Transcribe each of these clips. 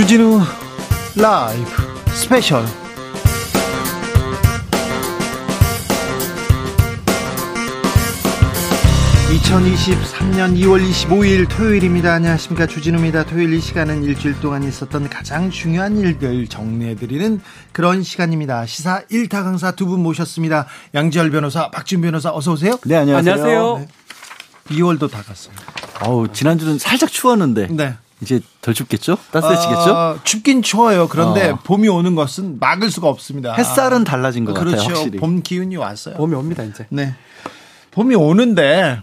주진우 라이브 스페셜. (2023년 2월 25일) 토요일입니다. 안녕하십니까. 주진우입니다. 토요일 이 시간은 일주일 동안 있었던 가장 중요한 일들 정리해드리는 그런 시간입니다. 시사 1타 강사 두 분 모셨습니다. 양지열 변호사 박지훈 변호사 어서 오세요. 네 안녕하세요, 안녕하세요. 네. 2월도 다 갔어요. 아우 지난주는 살짝 추웠는데. 네 이제 덜 춥겠죠? 따스해지겠죠? 어, 춥긴 추워요. 그런데 어. 봄이 오는 것은 막을 수가 없습니다. 햇살은 달라진 것 그렇죠. 같아요. 확실히. 봄 기운이 왔어요. 봄이 옵니다 이제. 네. 봄이 오는데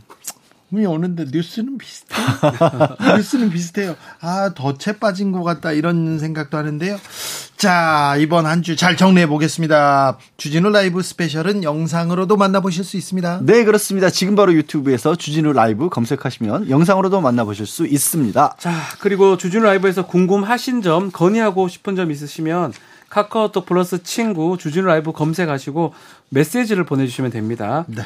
봄이 오는데 뉴스는 비슷해. 뉴스는 비슷해요. 아, 덫에 빠진 것 같다 이런 생각도 하는데요. 자, 이번 한 주 잘 정리해 보겠습니다. 주진우 라이브 스페셜은 영상으로도 만나보실 수 있습니다. 네 그렇습니다. 지금 바로 유튜브에서 주진우 라이브 검색하시면 영상으로도 만나보실 수 있습니다. 자 그리고 주진우 라이브에서 궁금하신 점 건의하고 싶은 점 있으시면 카카오톡 플러스 친구 주진우 라이브 검색하시고 메시지를 보내주시면 됩니다. 네.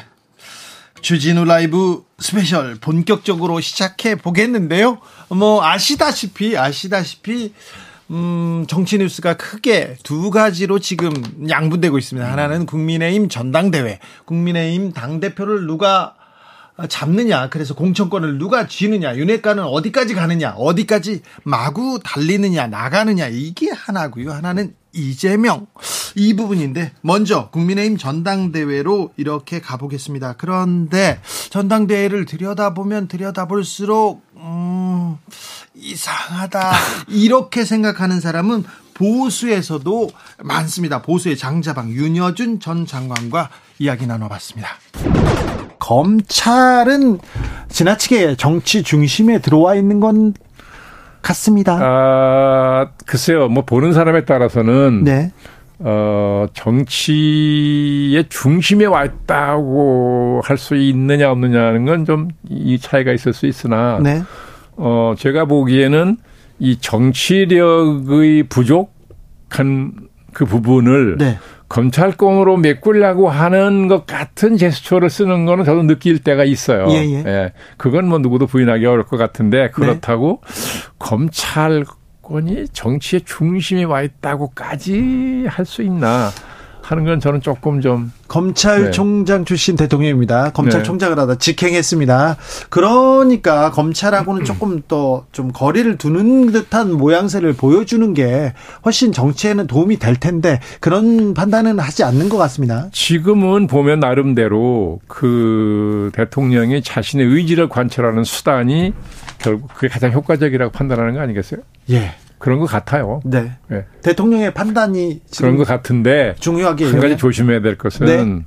주진우 라이브 스페셜 본격적으로 시작해 보겠는데요. 뭐 아시다시피 아시다시피 음, 정치 뉴스가 크게 두 가지로 지금 양분되고 있습니다. 하나는 국민의힘 전당대회, 국민의힘 당 대표를 누가 잡느냐, 그래서 공천권을 누가 쥐느냐, 윤핵관은 어디까지 가느냐, 어디까지 마구 달리느냐, 나가느냐, 이게 하나고요. 하나는 이재명. 이 부분인데, 먼저 국민의힘 전당대회로 이렇게 가보겠습니다. 그런데 전당대회를 들여다보면 들여다볼수록, 음, 이상하다. 이렇게 생각하는 사람은 보수에서도 많습니다. 보수의 장자방 윤여준 전 장관과 이야기 나눠봤습니다. 검찰은 지나치게 정치 중심에 들어와 있는 건 같습니다. 아, 글쎄요. 뭐 보는 사람에 따라서는 네. 어, 정치의 중심에 와 있다고 할 수 있느냐 없느냐는 건 좀 이 차이가 있을 수 있으나 네. 어, 제가 보기에는 이 정치력의 부족한 그 부분을 네. 검찰권으로 메꾸려고 하는 것 같은 제스처를 쓰는 거는 저도 느낄 때가 있어요. 예, 예. 그건 뭐 누구도 부인하기 어려울 것 같은데 그렇다고 검찰권이 정치의 중심에 와 있다고까지 할 수 있나 하는 건 저는 조금 좀 검찰총장 출신 대통령입니다. 검찰총장을 하다 직행했습니다. 그러니까 검찰하고는 조금 더 좀 거리를 두는 듯한 모양새를 보여주는 게 훨씬 정치에는 도움이 될 텐데 그런 판단은 하지 않는 것 같습니다. 지금은 보면 나름대로 그 대통령이 자신의 의지를 관철하는 수단이 결국 그게 가장 효과적이라고 판단하는 거 아니겠어요? 예. 그런 것 같아요. 네. 예. 대통령의 판단이 지금 그런 것 같은데 중요하게 한 가지? 조심해야 될 것은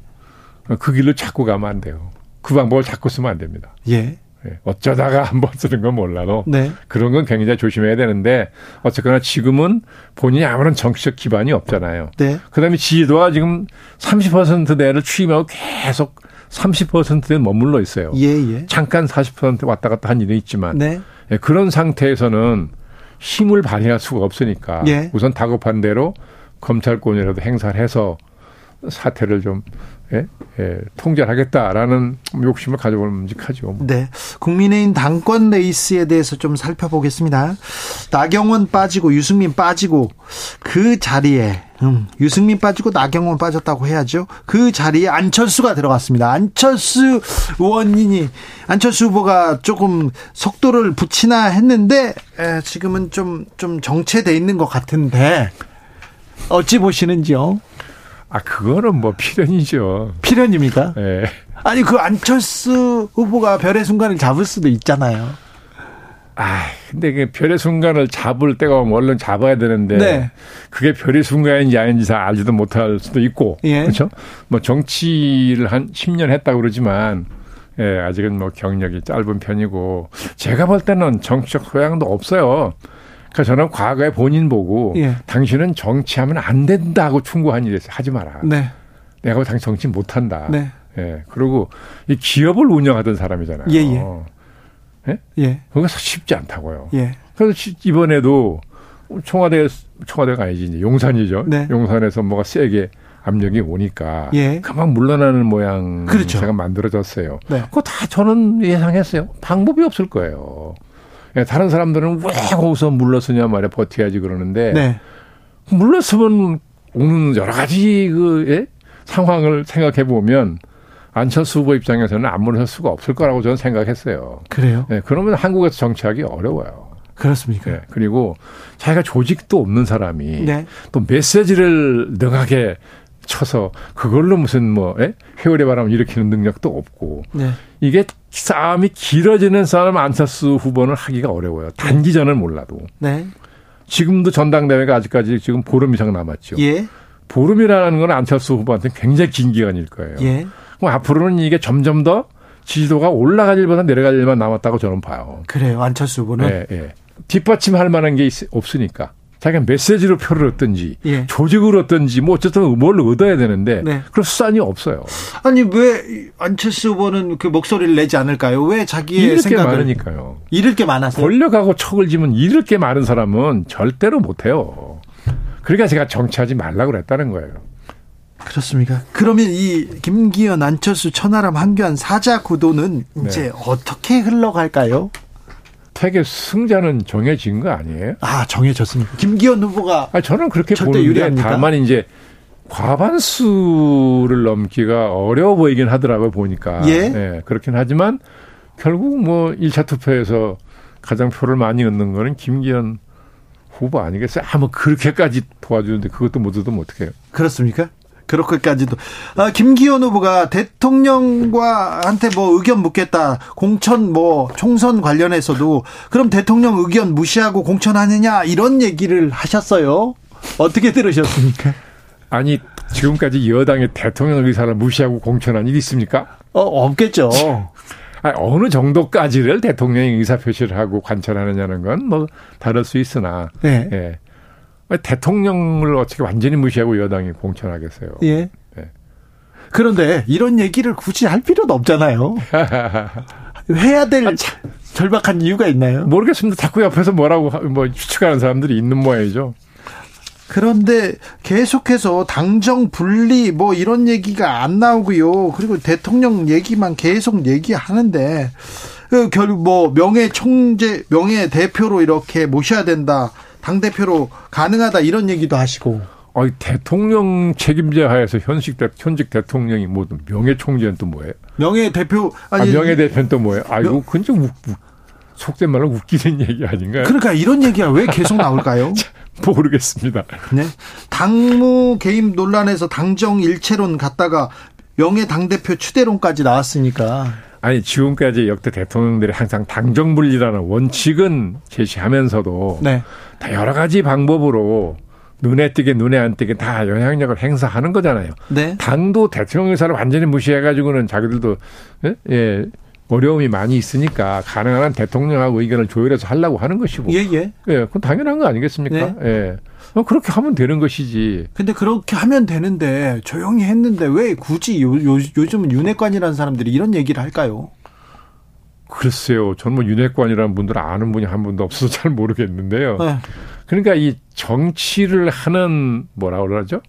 네. 그 길로 자꾸 가면 안 돼요. 그 방법을 자꾸 쓰면 안 됩니다. 예. 예. 어쩌다가 한 번 쓰는 건 몰라도 네. 그런 건 굉장히 조심해야 되는데 어쨌거나 지금은 본인이 아무런 정치적 기반이 없잖아요. 네. 그다음에 지지도가 지금 30% 내를 취임하고 계속 30%에 머물러 있어요. 예, 예. 잠깐 40% 왔다 갔다 한 일은 있지만 네. 예, 그런 상태에서는 힘을 발휘할 수가 없으니까 예. 우선 다급한 대로 검찰권이라도 행사를 해서 사태를 좀 예? 예, 통제하겠다라는 욕심을 가져보면 묵직하죠. 뭐. 네. 국민의힘 당권 레이스에 대해서 좀 살펴보겠습니다. 나경원 빠지고 유승민 빠지고 그 자리에 음, 유승민 빠지고 나경원 빠졌다고 해야죠. 그 자리에 안철수가 들어갔습니다. 안철수 의원이 안철수 후보가 조금 속도를 붙이나 했는데 에, 지금은 좀좀 정체돼 있는 것 같은데 어찌 보시는지요? 아 그거는 뭐 필연이죠. 필연입니까? 예. 아니 그 안철수 후보가 별의 순간을 잡을 수도 있잖아요. 아, 근데 그 별의 순간을 잡을 때가 오면 얼른 잡아야 되는데 네. 그게 별의 순간인지 아닌지 잘 알지도 못할 수도 있고 예. 그렇죠? 뭐 정치를 한 10년 했다고 그러지만 예, 아직은 뭐 경력이 짧은 편이고 제가 볼 때는 정치적 소양도 없어요. 그러니까 저는 과거에 본인 보고 예. 당신은 정치하면 안 된다고 충고한 일이 있어요. 하지 마라. 네. 내가 당신 정치 못 한다. 네. 예. 그리고 이 기업을 운영하던 사람이잖아요. 예, 예. 예. 그거 쉽지 않다고요. 예. 그래서 시- 이번에도 청와대 청와대가 아니지 이제 용산이죠. 네. 용산에서 뭐가 세게 압력이 오니까 예. 그만 물러나는 모양 그렇죠. 제가 만들어졌어요. 네. 그거 다 저는 예상했어요. 방법이 없을 거예요. 예, 다른 사람들은 왜 거기서 물러서냐 말이야 버텨야지 그러는데 네. 물러서면 오는 여러 가지 그 예? 상황을 생각해 보면 안철수 후보 입장에서는 안 물러설 수가 없을 거라고 저는 생각했어요. 그래요? 예, 그러면 한국에서 정치하기 어려워요. 그렇습니까? 예, 그리고 자기가 조직도 없는 사람이 네. 또 메시지를 능하게 쳐서 그걸로 무슨 뭐 예? 회오리 바람을 일으키는 능력도 없고 네. 이게 싸움이 길어지는 싸움 안철수 후보는 하기가 어려워요. 단기전을 몰라도 네. 지금도 전당대회가 아직까지 지금 보름 이상 남았죠. 예. 보름이라는 건 안철수 후보한테 굉장히 긴 기간일 거예요. 예. 그럼 앞으로는 이게 점점 더 지지도가 올라갈 일보다 내려갈 일만 남았다고 저는 봐요. 그래요. 안철수 후보는. 예, 예. 뒷받침할 만한 게 있- 없으니까. 자기가 메시지로 표를 얻든지 예. 조직으로 얻든지 뭐 어쨌든 뭘 얻어야 되는데 네. 그런 수단이 없어요. 아니 왜 안철수 후보는 그 목소리를 내지 않을까요? 왜 자기의 잃을 게 생각을 많으니까요. 잃을 게 많아서 권력하고 척을 지면 잃을 게 많은 사람은 절대로 못 해요. 그러니까 제가 정치하지 말라고 그랬다는 거예요. 그렇습니까? 그러면 이 김기현, 안철수, 천하람, 한교안 사자 구도는 이제 어떻게 흘러갈까요? 퇴계 승자는 정해진 거 아니에요? 아 정해졌습니까? 김기현 후보가 아 저는 그렇게 보는데 유리합니까? 다만 이제 과반수를 넘기가 어려워 보이긴 하더라고요 보니까. 예. 그렇긴 하지만 결국 뭐 1차 투표에서 가장 표를 많이 얻는 거는 김기현 후보 아니겠어요? 아, 뭐 그렇게까지 도와주는데 그것도 못 얻으면 어떡해요? 그렇습니까? 그렇게까지도 아, 김기현 후보가 대통령과 한테 뭐 의견 묻겠다 공천 뭐 총선 관련해서도 그럼 대통령 의견 무시하고 공천하느냐 이런 얘기를 하셨어요. 어떻게 들으셨습니까? 아니 지금까지 여당의 대통령 의사를 무시하고 공천한 일이 있습니까? 어 없겠죠. 아, 어느 정도까지를 대통령이 의사 표시를 하고 관철하느냐는 건 뭐 다를 수 있으나 네. 예. 대통령을 어떻게 완전히 무시하고 여당이 공천하겠어요? 예. 예. 그런데 이런 얘기를 굳이 할 필요도 없잖아요. 해야 될 절박한 이유가 있나요? 모르겠습니다. 자꾸 옆에서 뭐라고 하- 뭐 추측하는 사람들이 있는 모양이죠. 그런데 계속해서 당정 분리 뭐 이런 얘기가 안 나오고요. 그리고 대통령 얘기만 계속 얘기하는데 그 결국 뭐 명예 총재 명예 대표로 이렇게 모셔야 된다. 당 대표로 가능하다 이런 얘기도 하시고. 아니, 대통령 책임자 하에서 현직, 대, 현직 대통령이 뭐 명예 총재는 또 뭐예요? 명예 대표 아, 아니 명예 대표는 또 뭐예요? 아이고, 욱, 속된 말로 웃기는 얘기 아닌가요? 그러니까 이런 얘기가 왜 계속 나올까요? 모르겠습니다. 네. 당무 개입 논란에서 당정 일체론 갔다가 명예 당대표 추대론까지 나왔으니까. 아니, 지금까지 역대 대통령들이 항상 당정분리라는 원칙은 제시하면서도 네. 다 여러 가지 방법으로 눈에 띄게 눈에 안 띄게 다 영향력을 행사하는 거잖아요. 네. 당도 대통령 의사를 완전히 무시해가지고는 자기들도 예, 예, 어려움이 많이 있으니까 가능한 한 대통령하고 의견을 조율해서 하려고 하는 것이고, 예, 예, 예. 그건 당연한 거 아니겠습니까? 예, 어, 그렇게 하면 되는 것이지. 근데 그렇게 하면 되는데 조용히 했는데 왜 굳이 요, 요, 요즘은 윤핵관이라는 사람들이 이런 얘기를 할까요? 글쎄요, 저는 뭐 윤핵관이라는 분들 아는 분이 한 분도 없어서 잘 모르겠는데요. 네. 그러니까 이 정치를 하는 뭐라 그러죠?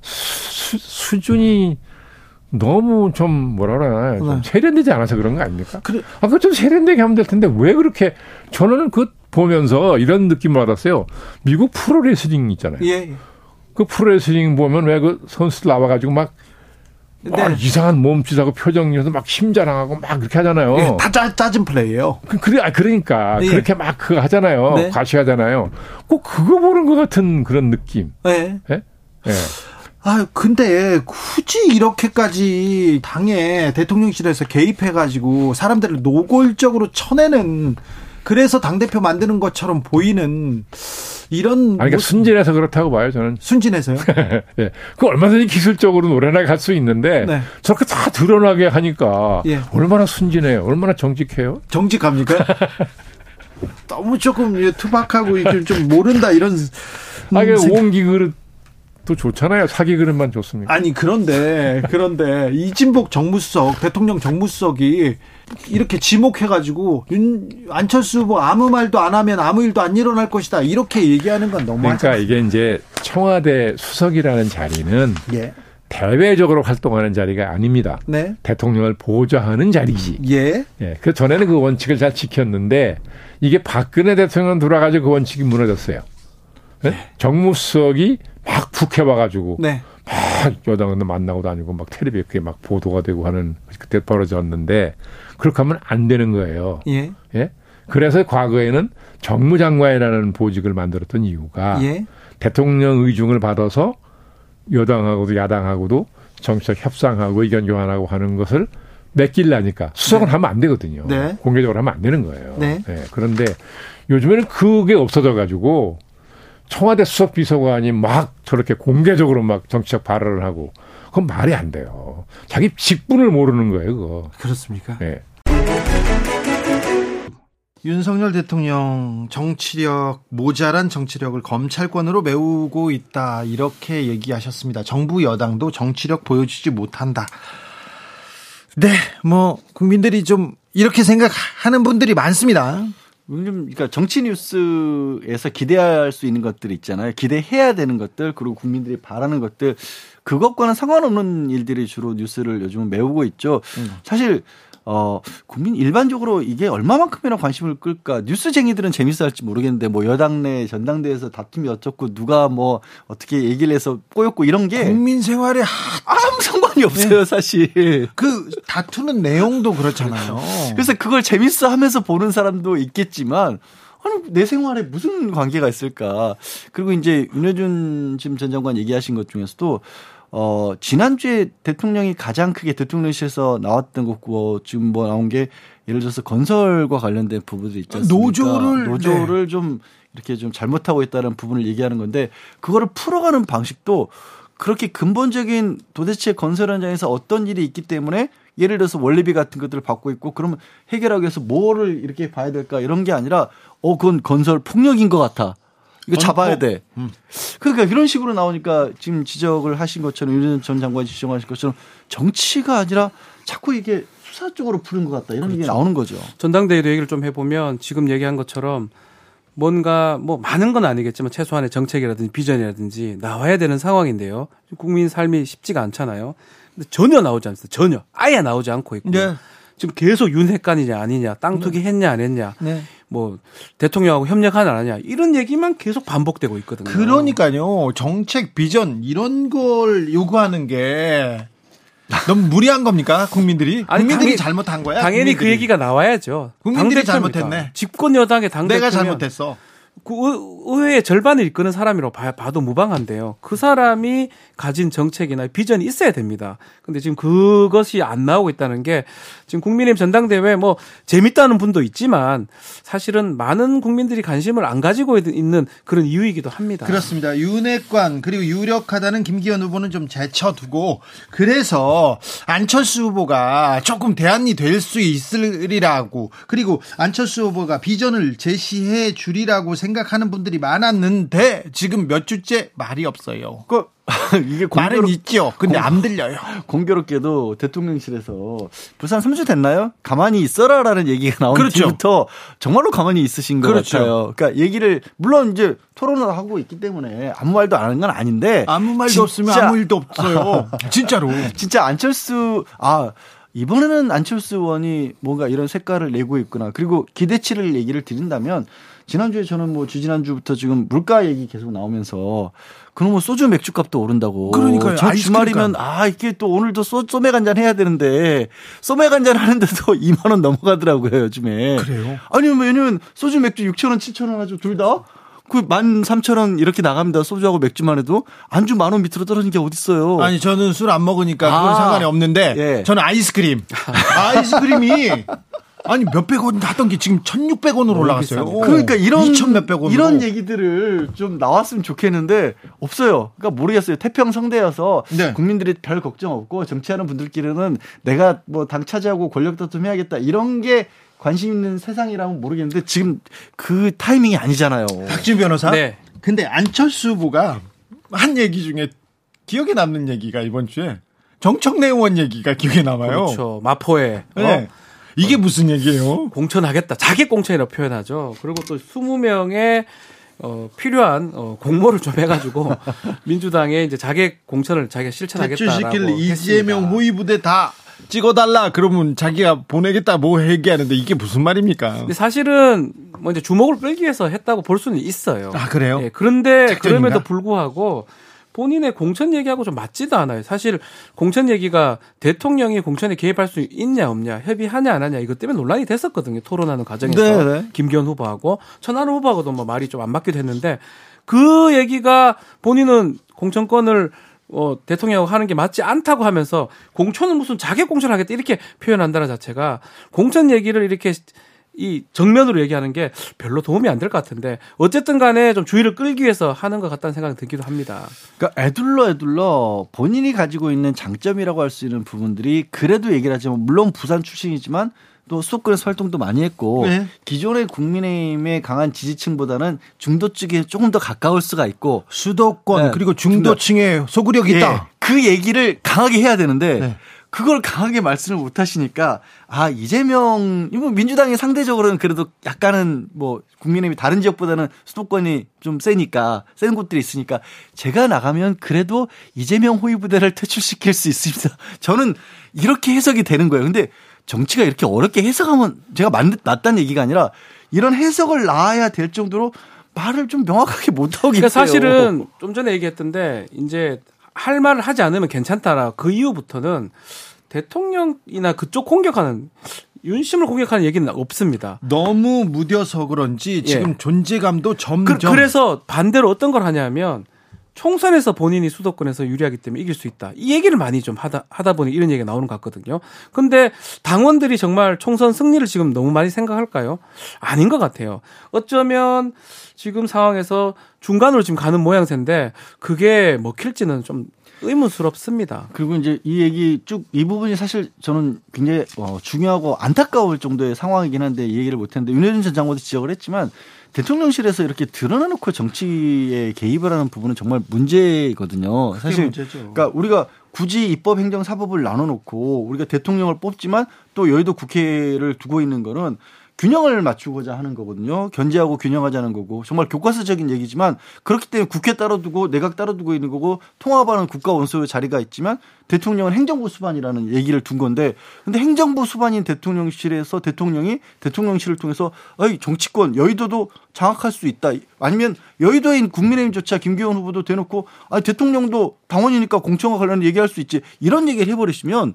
수, 수준이 너무 좀 뭐라 그러나 좀 네. 세련되지 않아서 그런 거 아닙니까? 그래. 아, 그 좀 세련되게 하면 될 텐데 왜 그렇게 저는 그 보면서 이런 느낌을 받았어요. 미국 프로레슬링 있잖아요. 예. 그 프로레슬링 보면 왜 그 선수들 나와가지고 막, 막 네. 이상한 몸짓하고 표정이어서 막 힘자랑하고 막 그렇게 하잖아요. 예, 다 짜, 짜증 플레이예요. 그, 그래, 아, 그러니까. 예. 그렇게 막 그거 하잖아요. 네. 과시하잖아요. 꼭 그거 보는 것 같은 그런 느낌. 예. 예? 예. 아, 근데 굳이 이렇게까지 당에 대통령실에서 개입해가지고 사람들을 노골적으로 쳐내는 그래서 당대표 만드는 것처럼 보이는 이런 아니, 그러니까 모습- 순진해서 그렇다고 봐요, 저는. 순진해서요? 예. 그 얼마든지 기술적으로 노래나 갈 수 있는데, 네. 저렇게 다 드러나게 하니까, 예. 얼마나 순진해요? 얼마나 정직해요? 정직합니까? 너무 조금 예, 투박하고 좀 모른다 이런. 음, 아, 그 생- 옹기 그릇도 좋잖아요. 사기 그릇만 좋습니까? 아니 그런데 그런데 이진복 정무수석 대통령 정무수석이 이렇게 지목해가지고 윤 안철수 후보 아무 말도 안 하면 아무 일도 안 일어날 것이다 이렇게 얘기하는 건 너무하지 그러니까 이게 이제 청와대 수석이라는 자리는 예. 대외적으로 활동하는 자리가 아닙니다. 네. 대통령을 보좌하는 자리지. 예. 예. 그 전에는 그 원칙을 잘 지켰는데 이게 박근혜 대통령 돌아가지고 그 원칙이 무너졌어요. 예? 정무수석이 막 북해봐가지고 네. 막 여당을 만나고 다니고 막 텔레비에 그게 막 보도가 되고 하는 그때 벌어졌는데 그렇게 하면 안 되는 거예요. 예. 예? 그래서 과거에는 정무장관이라는 보직을 만들었던 이유가 예. 대통령 의중을 받아서 여당하고도 야당하고도 정책 협상하고 의견 교환하고 하는 것을 맡길라니까 수석은 하면 안 되거든요. 네. 공개적으로 하면 안 되는 거예요. 네. 예, 그런데 요즘에는 그게 없어져 가지고 청와대 수석 비서관이 막 저렇게 공개적으로 막 정치적 발언을 하고 그건 말이 안 돼요. 자기 직분을 모르는 거예요, 그거. 그렇습니까? 예. 윤석열 대통령 정치력 모자란 정치력을 검찰권으로 메우고 있다 이렇게 얘기하셨습니다. 정부 여당도 정치력 보여주지 못한다. 네, 뭐 국민들이 좀 이렇게 생각하는 분들이 많습니다. 요즘 그러니까 정치 뉴스에서 기대할 수 있는 것들이 있잖아요. 기대해야 되는 것들 그리고 국민들이 바라는 것들 그것과는 상관없는 일들이 주로 뉴스를 요즘은 메우고 있죠. 사실 어 국민 일반적으로 이게 얼마만큼이나 관심을 끌까 뉴스쟁이들은 재밌어 할지 모르겠는데 뭐 여당 내 전당대회에서 다툼이 어쩌고 누가 뭐 어떻게 얘기를 해서 꼬였고 이런 게 국민 생활에 아무 상관이 없어요 사실. 그 다투는 내용도 그렇잖아요. 그래서 그걸 재밌어 하면서 보는 사람도 있겠지만 아니 내 생활에 무슨 관계가 있을까? 그리고 이제 윤여준 지금 전 장관 얘기하신 것 중에서도 어 지난주에 대통령이 가장 크게 대통령실에서 나왔던 거고 지금 뭐 나온 게 예를 들어서 건설과 관련된 부분들이 있지 않습니까? 노조를, 노조를 좀 이렇게 좀 잘못하고 있다는 부분을 얘기하는 건데 그거를 풀어가는 방식도 그렇게 근본적인 도대체 건설 현장에서 어떤 일이 있기 때문에 예를 들어서 원리비 같은 것들을 받고 있고 그러면 해결하기 위해서 뭐를 이렇게 봐야 될까 이런 게 아니라 어 그건 건설 폭력인 것 같아. 이거 잡아야 돼. 그러니까 이런 식으로 나오니까 지금 지적을 하신 것처럼 윤 전 장관이 지적하신 것처럼 정치가 아니라 자꾸 이게 수사 쪽으로 푸는 것 같다 이런 게 나오는 거죠. 전당대회도 얘기를 좀 해보면 지금 얘기한 것처럼 뭔가 뭐 많은 건 아니겠지만 최소한의 정책이라든지 비전이라든지 나와야 되는 상황인데요. 국민 삶이 쉽지가 않잖아요. 근데 전혀 나오지 않습니다. 전혀 아예 나오지 않고 있고 네. 지금 계속 윤핵관이냐 아니냐 땅 투기 했냐 안 했냐 네. 뭐 대통령하고 협력하냐 안 하냐 이런 얘기만 계속 반복되고 있거든요. 그러니까요. 정책 비전 이런 걸 요구하는 게 너무 무리한 겁니까? 국민들이? 아니, 국민들이 당연히- 잘못한 거야? 당연히 그 국민들이. 얘기가 나와야죠. 국민들이 당대표입니까? 잘못했네. 집권 여당의 당 내가 잘못했어. 그 의- 의회의 절반을 이끄는 사람이라고 봐- 봐도 무방한데요. 그 사람이 가진 정책이나 비전이 있어야 됩니다. 근데 지금 그것이 안 나오고 있다는 게 지금 국민의힘 전당대회 뭐 재밌다는 분도 있지만 사실은 많은 국민들이 관심을 안 가지고 있는 그런 이유이기도 합니다. 그렇습니다. 윤핵관 그리고 유력하다는 김기현 후보는 좀 제쳐두고 그래서 안철수 후보가 조금 대안이 될 수 있으리라고 그리고 안철수 후보가 비전을 제시해 주리라고 생각하는 분들이 많았는데 지금 몇 주째 말이 없어요. 그 이게 말은 공교롭, 있죠. 근데 안 들려요. 공교롭게도 대통령실에서 부산 3주 됐나요? 가만히 있어라라는 얘기가 나온 그렇죠. 뒤부터 정말로 가만히 있으신 것 그렇죠. 같아요. 그러니까 얘기를 물론 이제 토론을 하고 있기 때문에 아무 말도 안 하는 건 아닌데 아무 말도 진짜- 없으면 아무 일도 없어요. 진짜로. 진짜 안철수 아 이번에는 안철수 의원이 뭔가 이런 색깔을 내고 있구나. 그리고 기대치를 얘기를 드린다면 지난주에 저는 뭐 주지난주부터 지금 물가 얘기 계속 나오면서 뭐 소주 맥주 값도 오른다고. 그러니까요. 저 주말이면 아 이게 또 오늘도 소, 소맥 한 잔 해야 되는데 소맥 한 잔 하는데도 2만 원 넘어가더라고요 요즘에. 그래요? 아니 왜냐면 소주 맥주 6천 원 7천 원 하죠 둘 다. 그럼 만 삼천 원 이렇게 나갑니다. 소주하고 맥주만 해도 안주 만 원 밑으로 떨어진 게 어딨어요. 아니 저는 술 안 먹으니까 그건 아. 상관이 없는데 예. 저는 아이스크림 아이스크림이 아니 몇백 원 하던 게 지금 1,600원으로 올라갔어요. 비쌉니다. 그러니까 이런 2천 몇백 원으로. 이런 얘기들을 좀 나왔으면 좋겠는데 없어요. 그러니까 모르겠어요. 태평 성대여서 네. 국민들이 별 걱정 없고 정치하는 분들끼리는 내가 뭐 당 차지하고 권력 다툼해야겠다 이런 게 관심 있는 세상이라면 모르겠는데 지금 그 타이밍이 아니잖아요. 박진 변호사. 네. 근데 안철수 후보가 한 얘기 중에 기억에 남는 얘기가 이번 주에 정청래 의원 얘기가 기억에 남아요. 그렇죠. 마포에 어? 네. 이게 무슨 얘기예요? 공천하겠다. 자기 공천이라고 표현하죠. 그리고 또 20명의 어, 필요한 어, 공모를 좀 해가지고 민주당에 이제 자객 공천을 자기가 실천하겠다라고 했습니다. 이재명 호위 부대 다 찍어달라 그러면 자기가 보내겠다 뭐 얘기하는데 이게 무슨 말입니까? 근데 사실은 뭐 이제 주목을 끌기 위해서 했다고 볼 수는 있어요. 아 그래요? 예, 그런데 작전인가? 그럼에도 불구하고 본인의 공천 얘기하고 좀 맞지도 않아요. 사실 공천 얘기가 대통령이 공천에 개입할 수 있냐 없냐, 협의하냐 안 하냐 이것 때문에 논란이 됐었거든요. 토론하는 과정에서 네, 네. 김기현 후보하고 천하람 후보하고도 뭐 말이 좀 안 맞기도 했는데 그 얘기가 본인은 공천권을 어, 대통령하고 하는 게 맞지 않다고 하면서 공천은 무슨 자객 공천을 하겠다 이렇게 표현한다는 자체가 공천 얘기를 이렇게 이 정면으로 얘기하는 게 별로 도움이 안 될 것 같은데 어쨌든 간에 좀 주의를 끌기 위해서 하는 것 같다는 생각이 들기도 합니다. 그러니까 애둘러 애둘러 본인이 가지고 있는 장점이라고 할 수 있는 부분들이 그래도 얘기를 하지만 물론 부산 출신이지만 또 수도권에서 활동도 많이 했고 네. 기존의 국민의힘의 강한 지지층보다는 중도 쪽에 조금 더 가까울 수가 있고 수도권 네. 그리고 중도층에 소구력이 예, 있다. 그 얘기를 강하게 해야 되는데 네. 그걸 강하게 말씀을 못 하시니까 아 이재명 이뭐 민주당이 상대적으로는 그래도 약간은 뭐 국민의힘이 다른 지역보다는 수도권이 좀 세니까 센 곳들이 있으니까 제가 나가면 그래도 이재명 호위 부대를 퇴출시킬 수 있습니다. 저는 이렇게 해석이 되는 거예요. 근데 정치가 이렇게 어렵게 해석하면 제가 맞, 맞다는 얘기가 아니라 이런 해석을 놔야 될 정도로 말을 좀 명확하게 못 하고 그러니까 계세요. 사실은 좀 전에 얘기했던데 이제 할 말을 하지 않으면 괜찮다라 그 이후부터는 대통령이나 그쪽 공격하는 윤심을 공격하는 얘기는 없습니다. 너무 무뎌서 그런지 지금 예. 존재감도 그, 점점 그 래서 반대로 어떤 걸 하냐면 총선에서 본인이 수도권에서 유리하기 때문에 이길 수 있다. 이 얘기를 많이 좀 하다, 하다 보니 이런 얘기가 나오는 것 같거든요. 근데 당원들이 정말 총선 승리를 지금 너무 많이 생각할까요? 아닌 것 같아요. 어쩌면 지금 상황에서 중간으로 지금 가는 모양새인데 그게 먹힐지는 좀 의문스럽습니다. 그리고 이제 이 얘기 쭉 이 부분이 사실 저는 굉장히 어, 중요하고 안타까울 정도의 상황이긴 한데 이 얘기를 못했는데 윤여준 전 장관도 지적을 했지만 대통령실에서 이렇게 드러내놓고 정치에 개입을 하는 부분은 정말 문제거든요. 사실 문제죠. 그러니까 우리가 굳이 입법, 행정, 사법을 나눠 놓고 우리가 대통령을 뽑지만 또 여의도 국회를 두고 있는 거는 균형을 맞추고자 하는 거거든요. 견제하고 균형하자는 거고 정말 교과서적인 얘기지만 그렇기 때문에 국회 따로 두고 내각 따로 두고 있는 거고 통합하는 국가 원수의 자리가 있지만 대통령은 행정부 수반이라는 얘기를 둔 건데 근데 행정부 수반인 대통령실에서 대통령이 대통령실을 통해서 어이 정치권 여의도도 장악할 수 있다 아니면 여의도인 국민의힘조차 김기현 후보도 대놓고 아 대통령도 당원이니까 공천과 관련 얘기할 수 있지 이런 얘기를 해버리시면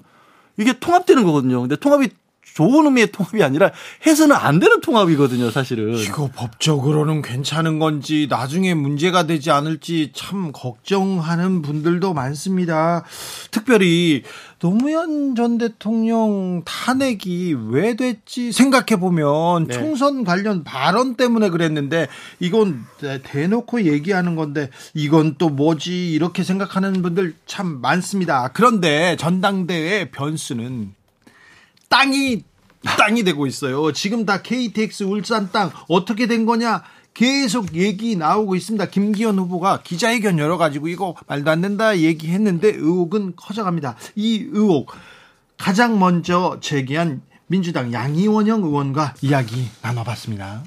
이게 통합되는 거거든요. 근데 통합이 좋은 의미의 통합이 아니라 해서는 안 되는 통합이거든요, 사실은. 이거 법적으로는 괜찮은 건지 나중에 문제가 되지 않을지 참 걱정하는 분들도 많습니다. 특별히 노무현 전 대통령 탄핵이 왜 됐지 생각해 보면 네. 총선 관련 발언 때문에 그랬는데 이건 대놓고 얘기하는 건데 이건 또 뭐지 이렇게 생각하는 분들 참 많습니다. 그런데 전당대회 변수는 땅이 땅이 되고 있어요. 지금 다 KTX 울산 땅 어떻게 된 거냐? 계속 얘기 나오고 있습니다. 김기현 후보가 기자회견 열어가지고 이거 말도 안 된다 얘기했는데 의혹은 커져갑니다. 이 의혹 가장 먼저 제기한 민주당 양이원영 의원과 이야기 나눠봤습니다.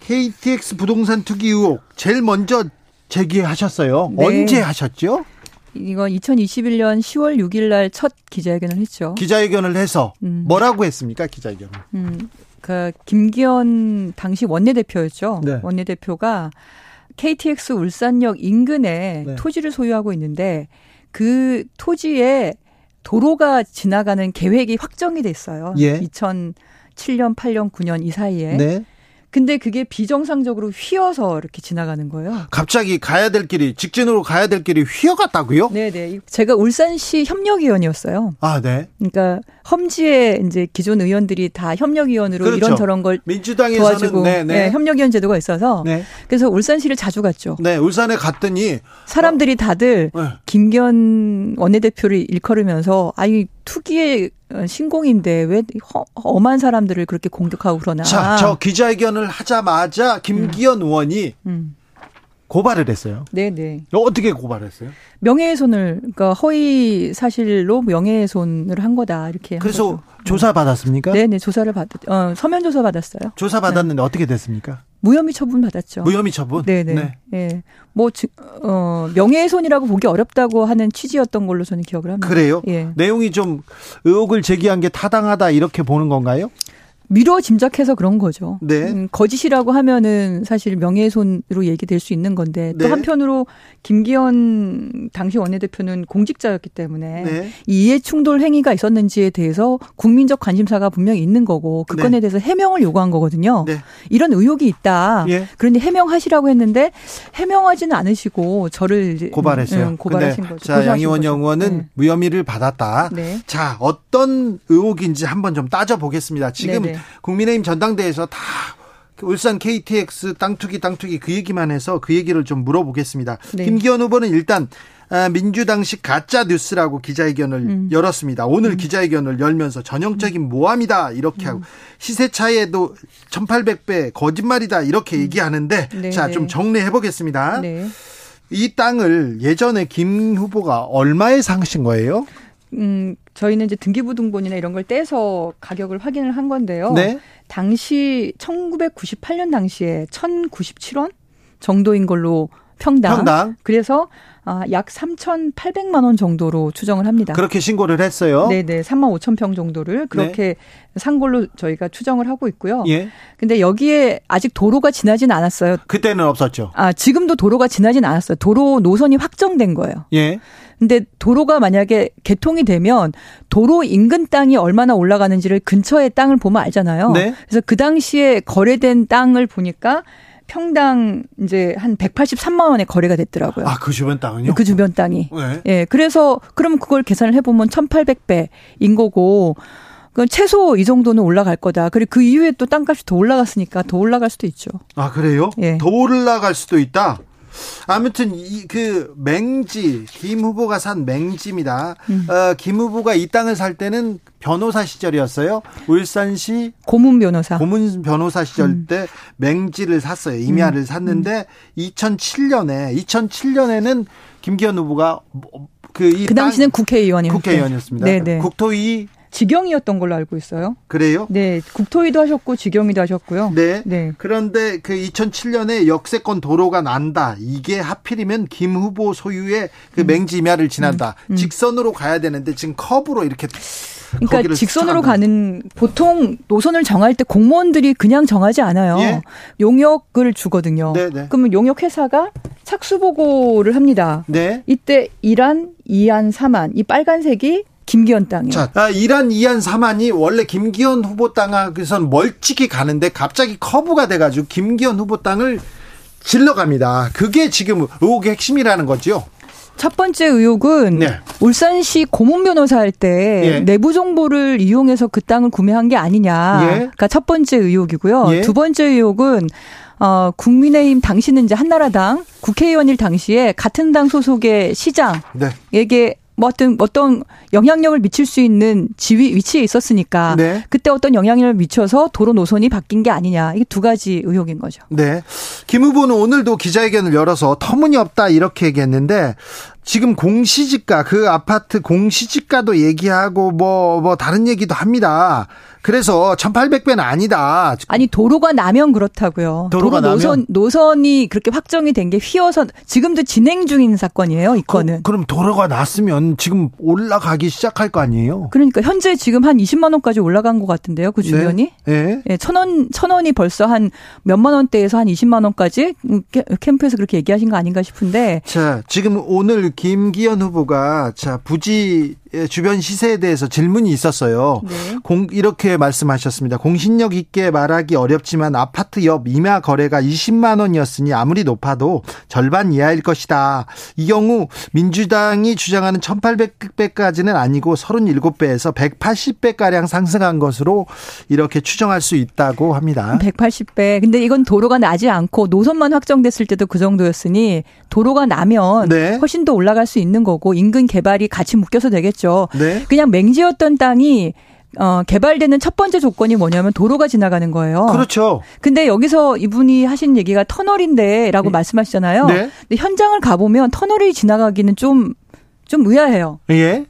KTX 부동산 투기 의혹 제일 먼저 제기하셨어요. 네. 언제 하셨죠? 이건 2021년 10월 6일 날 첫 기자회견을 했죠. 기자회견을 해서 음. 뭐라고 했습니까? 기자회견. 음, 그 김기현 당시 원내대표였죠. 네. 원내대표가 KTX 울산역 인근에 네. 토지를 소유하고 있는데 그 토지에 도로가 지나가는 계획이 확정이 됐어요. 예. 2007년, 8년, 9년 이 사이에. 네. 근데 그게 비정상적으로 휘어서 이렇게 지나가는 거예요. 갑자기 가야 될 길이 직진으로 가야 될 길이 휘어갔다고요? 네네. 제가 울산시 협력위원이었어요. 아, 네. 그러니까 험지에 이제 기존 의원들이 다 협력위원으로 그렇죠. 이런 저런 걸 민주당에서는 도와주고 네, 네. 네, 협력위원 제도가 있어서 네. 그래서 울산시를 자주 갔죠. 네, 울산에 갔더니 사람들이 다들 네. 김기현 원내대표를 일컬으면서 아이 투기의 어, 신공인데 왜 허, 험한 사람들을 그렇게 공격하고 그러나. 자, 저 기자회견을 하자마자 김기현 의원이 음. 고발을 했어요. 네네. 어떻게 고발했어요? 명예훼손을 그러니까 허위 사실로 명예훼손을 한 거다 이렇게. 한 그래서. 조사 받았습니까? 네네 조사를 받, 어 서면 조사 받았어요. 조사 받았는데 어떻게 됐습니까? 무혐의 처분 받았죠. 무혐의 처분. 네네. 네. 예. 뭐, 어, 명예훼손이라고 보기 어렵다고 하는 취지였던 걸로 저는 기억을 합니다. 그래요? 예. 내용이 좀 의혹을 제기한 게 타당하다 이렇게 보는 건가요? 미뤄 짐작해서 그런 거죠. 네. 음, 거짓이라고 하면은 사실 명예훼손으로 얘기될 수 있는 건데 또 네. 한편으로 김기현 당시 원내대표는 공직자였기 때문에 네. 이 이해 충돌 행위가 있었는지에 대해서 국민적 관심사가 분명히 있는 거고 그 네. 건에 대해서 해명을 요구한 거거든요. 네. 이런 의혹이 있다. 예. 그런데 해명하시라고 했는데 해명하지는 않으시고 저를 이제 고발했어요. 음, 고발하신 거죠. 자, 양희원. 의원은 무혐의를 받았다. 네. 네. 자, 어떤 의혹인지 한번 좀 따져보겠습니다. 지금. 국민의힘 전당대회에서 다 울산 KTX 땅 투기 땅 투기 그 얘기만 해서 그 얘기를 좀 물어보겠습니다. 네. 김기현 후보는 일단 아, 민주당식 가짜 뉴스라고 기자회견을 음. 열었습니다. 오늘 기자회견을 열면서 전형적인 모함이다 이렇게 음. 하고 시세 차이에도 1,800배 거짓말이다 이렇게 얘기하는데 네, 자 네. 좀 정리해 보겠습니다. 네. 이 땅을 예전에 김 후보가 얼마에 사신 거예요? 음, 저희는 이제 등기부등본이나 이런 걸 떼서 가격을 확인을 한 건데요. 네. 당시 1998년 당시에 1,097원 정도인 걸로 평당. 평당. 그래서 아, 약 3,800만 원 정도로 추정을 합니다. 그렇게 신고를 했어요. 네 네, 3만 5천 평 정도를 그렇게 산 걸로 저희가 추정을 하고 있고요. 예. 근데 여기에 아직 도로가 지나진 않았어요. 그때는 없었죠. 아, 지금도 도로가 지나진 않았어요. 도로 노선이 확정된 거예요. 예. 근데 도로가 만약에 개통이 되면 도로 인근 땅이 얼마나 올라가는지를 근처의 땅을 보면 알잖아요. 네. 그래서 그 당시에 거래된 땅을 보니까 평당 이제 한 183만 원에 거래가 됐더라고요. 아, 그 주변 땅은요? 그 주변 땅이. 네. 예, 그래서 그럼 그걸 계산을 해 보면 1,800배인 거고, 그 최소 이 정도는 올라갈 거다. 그리고 그 이후에 또 땅값이 더 올라갔으니까 더 올라갈 수도 있죠. 아, 그래요? 예. 더 올라갈 수도 있다. 아무튼 이 그 맹지 김 후보가 산 맹지입니다. 음. 어, 김 후보가 이 땅을 살 때는 변호사 시절이었어요. 울산시 고문 변호사. 고문 변호사 시절 음. 때 맹지를 샀어요. 임야를 샀는데 2007년에 2007년에는 김기현 후보가 그이 그 당시는 국회의원이었죠. 국회의원이었습니다. 네네. 국토위 직영이었던 걸로 알고 있어요. 그래요? 네, 국토위도 하셨고 직영위도 하셨고요. 네. 네. 그런데 그 2007년에 역세권 도로가 난다. 이게 하필이면 김 후보 소유의 음. 그 맹지임야를 지난다. 직선으로 가야 되는데 지금 커브로 이렇게 그러니까 직선으로. 가는 보통 노선을 정할 때 공무원들이 그냥 정하지 않아요. 예. 용역을 주거든요. 네, 네. 그러면 용역 회사가 착수 보고를 합니다. 네. 이때 1안, 2안, 3안 이 빨간색이 김기현 땅이에요. 자, 아, 이란 이안 사만이 원래 김기현 후보 땅에선 멀찍이 가는데 갑자기 커브가 돼가지고 김기현 후보 땅을 질러갑니다. 그게 지금 의혹의 핵심이라는 거죠. 첫 번째 의혹은 네. 울산시 고문 변호사 할때 예. 내부 정보를 이용해서 그 땅을 구매한 게 아니냐. 예. 그러니까 첫 번째 의혹이고요. 예. 두 번째 의혹은 어, 국민의힘 당시는 이제 한나라당 국회의원일 당시에 같은 당 소속의 시장에게 네. 뭐 어떤 어떤 영향력을 미칠 수 있는 지위 위치에 있었으니까 네. 그때 어떤 영향력을 미쳐서 도로 노선이 바뀐 게 아니냐 이게 두 가지 의혹인 거죠. 네. 김 후보는 오늘도 기자회견을 열어서 터무니없다 이렇게 얘기했는데 지금 공시지가 그 아파트 공시지가도 얘기하고 뭐뭐 다른 얘기도 합니다. 그래서 1,800배는 아니다. 아니 도로가 나면 그렇다고요. 도로가 도로 노선 나면? 노선이 그렇게 확정이 된 게 휘어서 지금도 진행 중인 사건이에요. 이 건은. 그, 럼 도로가 났으면 지금 올라가기 시작할 거 아니에요? 그러니까 현재 지금 한 20만 원까지 올라간 것 같은데요. 그 주변이. 네. 예, 천 원, 천 원이 벌써 한 몇만 원대에서 한 20만 원까지 음, 캠- 캠프에서 그렇게 얘기하신 거 아닌가 싶은데 자, 지금 오늘 김기현 후보가 자, 부지 주변 시세에 대해서 질문이 있었어요. 네. 공, 이렇게 말씀하셨습니다. 공신력 있게 말하기 어렵지만 아파트 옆 임야 거래가 20만 원이었으니 아무리 높아도 절반 이하일 것이다. 이 경우 민주당이 주장하는 1800배까지는 아니고 37배에서 180배가량 상승한 것으로 이렇게 추정할 수 있다고 합니다. 180배. 근데 이건 도로가 나지 않고 노선만 확정됐을 때도 그 정도였으니 도로가 나면 네. 훨씬 더 올라갈 수 있는 거고 인근 개발이 같이 묶여서 되겠죠. 네. 그냥 맹지였던 땅이 어, 개발되는 첫 번째 조건이 뭐냐면 도로가 지나가는 거예요. 그렇죠. 근데 여기서 이분이 하신 얘기가 터널인데라고 말씀하시잖아요. 네. 근데 현장을 가보면 터널이 지나가기는 좀, 좀 의아해요. 예.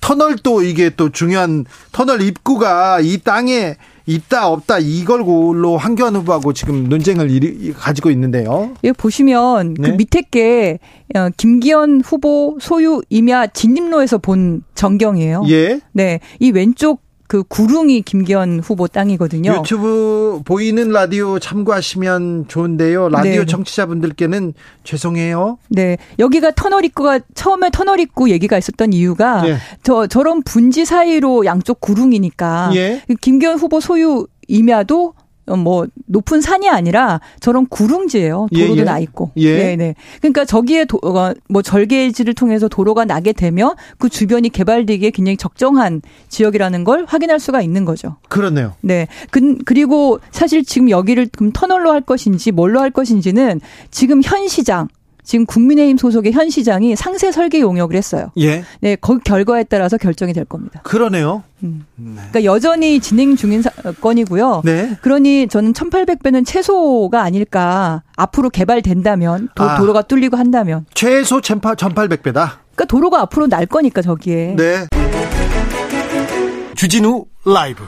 터널도 이게 또 중요한 터널 입구가 이 땅에 있다 없다 이걸로 한교안 후보하고 지금 논쟁을 일 가지고 있는데요. 예, 보시면 네. 그 밑에 게 어, 김기현 후보 소유 임야 진입로에서 본 전경이에요. 예. 네, 이 왼쪽 그 구릉이 김기현 후보 땅이거든요. 유튜브 보이는 라디오 참고하시면 좋은데요. 라디오 네. 청취자분들께는 죄송해요. 네, 여기가 터널 입구가 처음에 터널 입구 얘기가 있었던 이유가 예. 저 저런 분지 사이로 양쪽 구릉이니까 예. 김기현 후보 소유 임야도 어, 뭐 높은 산이 아니라 저런 구릉지예요. 예, 도로도 예. 나 있고. 예. 네, 네. 그러니까 저기에 도, 어, 뭐 절개지를 통해서 도로가 나게 되면 그 주변이 개발되기에 굉장히 적정한 지역이라는 걸 확인할 수가 있는 거죠. 그렇네요. 네. 그, 그리고 사실 지금 여기를 그럼 터널로 할 것인지 뭘로 할 것인지는 지금 현 시장 지금 국민의힘 소속의 현 시장이 상세 설계 용역을 했어요. 예. 네, 그 결과에 따라서 결정이 될 겁니다. 그러네요. 그러니까 여전히 진행 중인 사건이고요. 네. 그러니 저는 1800배는 최소가 아닐까. 앞으로 개발된다면 도, 아. 로가 뚫리고 한다면. 최소 1800배다. 그러니까 도로가 앞으로 날 거니까 저기에. 네. 주진우 라이브.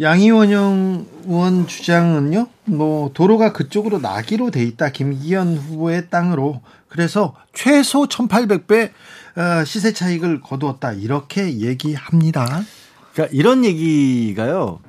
양이원영 의원 주장은요, 뭐, 도로가 그쪽으로 나기로 돼 있다. 김기현 후보의 땅으로. 그래서 최소 1800배 어, 시세 차익을 거두었다. 이렇게 얘기합니다. 그러니까 이런 얘기가요.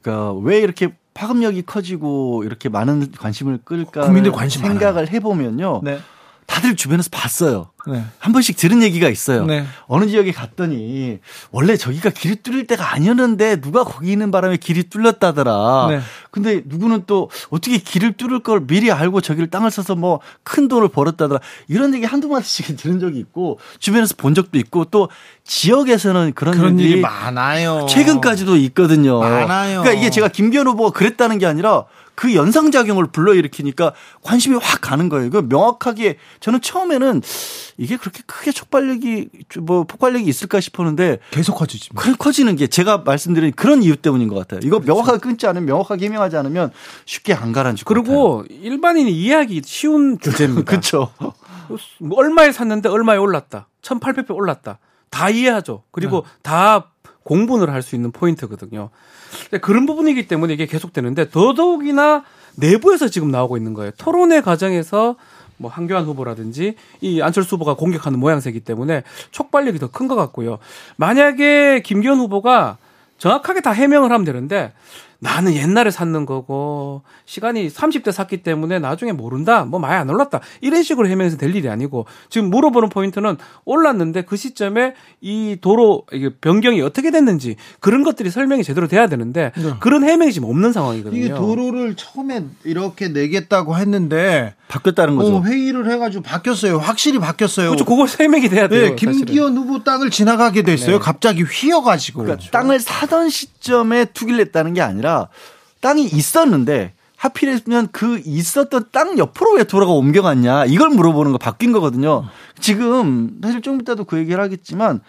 그러니까 왜 이렇게 파급력이 커지고 이렇게 많은 관심을 끌까 국민들 관심 생각을 해보면요. 네. 다들 주변에서 봤어요. 네. 한 번씩 들은 얘기가 있어요. 네. 어느 지역에 갔더니 원래 저기가 길이 뚫릴 때가 아니었는데 누가 거기 있는 바람에 길이 뚫렸다더라. 네. 근데 누구는 또 어떻게 길을 뚫을 걸 미리 알고 저기를 땅을 써서 뭐 큰 돈을 벌었다더라. 이런 얘기 한두 마디씩 들은 적이 있고 주변에서 본 적도 있고 또 지역에서는 그런, 그런 일이 많아요. 최근까지도 있거든요. 많아요. 그러니까 이게 제가 김기현 후보가 그랬다는 게 아니라 그 연상작용을 불러일으키니까 관심이 확 가는 거예요. 그 명확하게 저는 처음에는 이게 그렇게 크게 촉발력이 뭐 폭발력이 있을까 싶었는데 계속 커지지. 뭐. 그런 커지는 게 제가 말씀드린 그런 이유 때문인 것 같아요. 이거 명확하게 끊지 않으면 명확하게 해명하지 않으면 쉽게 안 가라앉을 것 같아요. 그리고 일반인이 이해하기 쉬운 주제입니다. 그렇죠. 뭐 얼마에 샀는데 얼마에 올랐다. 1800배 올랐다. 다 이해하죠. 그리고 다 공분을 할 수 있는 포인트거든요. 근데 그런 부분이기 때문에 이게 계속되는데 더더욱이나 내부에서 지금 나오고 있는 거예요. 토론회 과정에서 뭐 한교안 후보라든지 이 안철수 후보가 공격하는 모양새이기 때문에 촉발력이 더 큰 것 같고요. 만약에 김기현 후보가 정확하게 다 해명을 하면 되는데 나는 옛날에 샀는 거고 시간이 30대 샀기 때문에 나중에 모른다. 뭐 많이 안 올랐다. 이런 식으로 해명해서 될 일이 아니고 지금 물어보는 포인트는 올랐는데 그 시점에 이 도로 이게 변경이 어떻게 됐는지 그런 것들이 설명이 제대로 돼야 되는데 그런 해명이 지금 없는 상황이거든요. 이게 도로를 처음에 이렇게 내겠다고 했는데 바뀌었다는 거죠. 어, 회의를 해가지고 바뀌었어요. 확실히 바뀌었어요. 그렇죠. 그거 설명이 돼야 돼요. 네, 김기현 후보 땅을 지나가게 됐어요. 갑자기 휘어가지고. 그러니까 땅을 사던 시점에 투기를 했다는 게 아니라 땅이 있었는데 하필이면 그 있었던 땅 옆으로 왜 돌아가 옮겨갔냐 이걸 물어보는 거 바뀐 거거든요. 지금 사실 좀 이따도 그 얘기를 하겠지만